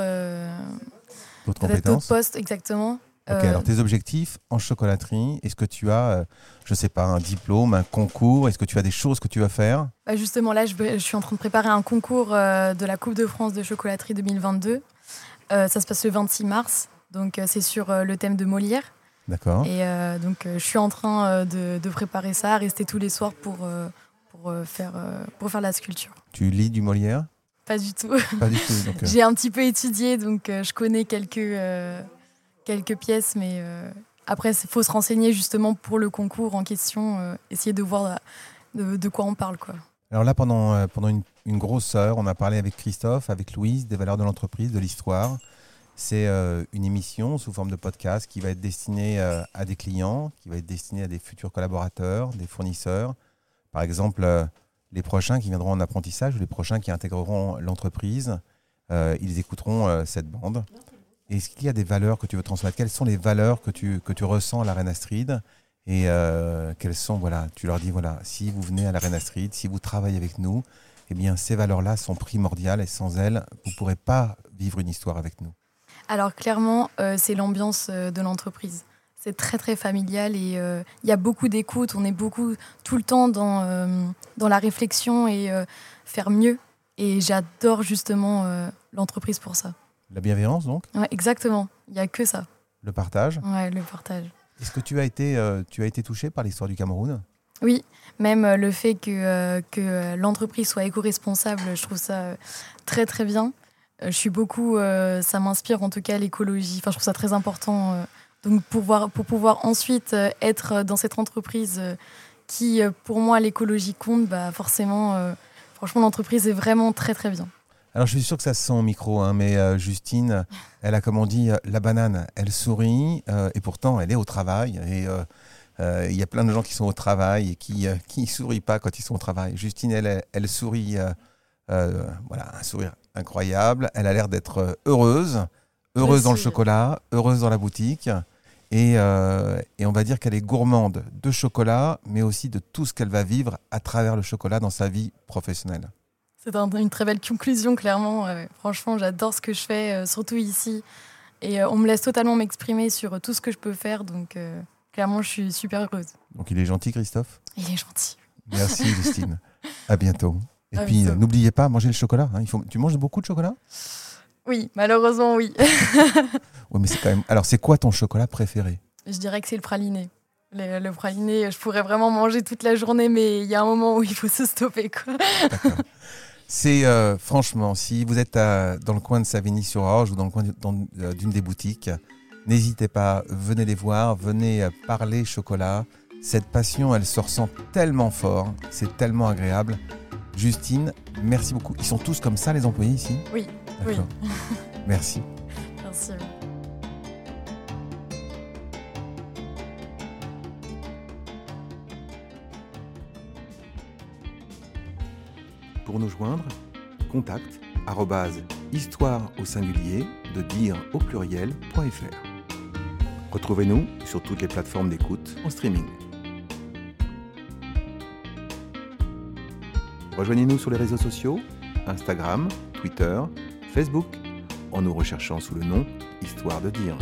D'autres peut-être d'autres compétences postes exactement. Ok, alors tes objectifs en chocolaterie, est-ce que tu as, je sais pas, un diplôme, un concours Est-ce que tu as des choses que tu vas faire? Bah, justement là, je, suis en train de préparer un concours de la Coupe de France de chocolaterie 2022. Euh, ça se passe le 26 mars, donc c'est sur le thème de Molière. D'accord. Et euh, donc euh, je suis en train euh, de, de préparer ça, rester tous les soirs pour pour euh, faire euh, pour faire la sculpture. Tu lis du Molière? Pas du tout. Pas du tout. donc, (laughs) euh, J'ai un petit peu étudié, donc euh, je connais quelques, euh, quelques pièces, mais après, il faut se renseigner justement pour le concours en question, essayer de voir de, de quoi on parle. Quoi. Alors là, pendant, pendant une, une grosse heure, on a parlé avec Christophe, avec Louise, des valeurs de l'entreprise, de l'histoire. C'est une émission sous forme de podcast qui va être destinée à des clients, qui va être destinée à des futurs collaborateurs, des fournisseurs. Par exemple, euh, les prochains qui viendront en apprentissage ou les prochains qui intégreront l'entreprise. ils écouteront cette bande. Est-ce qu'il y a des valeurs que tu veux transmettre? Quelles sont les valeurs que tu, que tu ressens à la Reine Astrid Et quelles sont, voilà, tu leur dis, voilà, si vous venez à la Reine Astrid, si vous travaillez avec nous, eh bien, ces valeurs-là sont primordiales et sans elles, vous ne pourrez pas vivre une histoire avec nous. Alors, clairement, c'est l'ambiance de l'entreprise c'est très très familial et euh, il y a beaucoup d'écoute. On est beaucoup tout le temps dans, euh, dans la réflexion et euh, faire mieux. Et j'adore justement l'entreprise pour ça. La bienveillance donc? Ouais, Exactement, il n'y a que ça. Le partage? Ouais, le partage. Est-ce que tu as été, tu as été touché par l'histoire du Cameroun? Oui, même le fait que, que l'entreprise soit éco-responsable, je trouve ça très très bien. Je suis beaucoup, ça m'inspire en tout cas l'écologie. Enfin, je trouve ça très important donc pour pouvoir, pour pouvoir ensuite euh, être dans cette entreprise euh, qui, euh, pour moi, l'écologie compte, bah forcément, franchement, l'entreprise est vraiment très très bien. Alors je suis sûr que ça se sent au micro, hein, mais Justine, (laughs) elle a, comme on dit, la banane, elle sourit, et pourtant elle est au travail. Et il y a plein de gens qui sont au travail et qui ne sourient pas quand ils sont au travail. Justine, elle, elle, sourit, voilà, un sourire incroyable. Elle a l'air d'être heureuse heureuse dans le chocolat, heureuse dans la boutique. Euh, et, on va dire qu'elle est gourmande de chocolat, mais aussi de tout ce qu'elle va vivre à travers le chocolat dans sa vie professionnelle. C'est une très belle conclusion, clairement. franchement, j'adore ce que je fais, euh, surtout ici. Et euh, on me laisse totalement m'exprimer sur tout ce que je peux faire. Donc, clairement, je suis super heureuse. Donc, il est gentil, Christophe? Il est gentil. Merci, (laughs) Justine. à bientôt. Et puis, n'oubliez pas, manger le chocolat. Hein. Il faut... Tu manges beaucoup de chocolat? Oui, malheureusement, oui. (laughs) oui, mais c'est quand même. Alors, c'est quoi ton chocolat préféré? Je dirais que c'est le praliné. Le, praliné, je pourrais vraiment manger toute la journée, mais il y a un moment où il faut se stopper. C'est euh, franchement, si vous êtes dans le coin de Savigny-sur-Orge ou dans le coin euh, d'une des boutiques, n'hésitez pas, venez les voir, venez euh, parler chocolat. Cette passion, elle se ressent tellement fort, c'est tellement agréable. Justine, merci beaucoup. Ils sont tous comme ça, les employés ici? Oui. Oui. (laughs) Merci. Merci. Pour nous joindre, contact histoire au singulier de dire au pluriel.fr. Retrouvez-nous sur toutes les plateformes d'écoute en streaming. Rejoignez-nous sur les réseaux sociaux, Instagram, Twitter, Facebook en nous recherchant sous le nom Histoire de dire.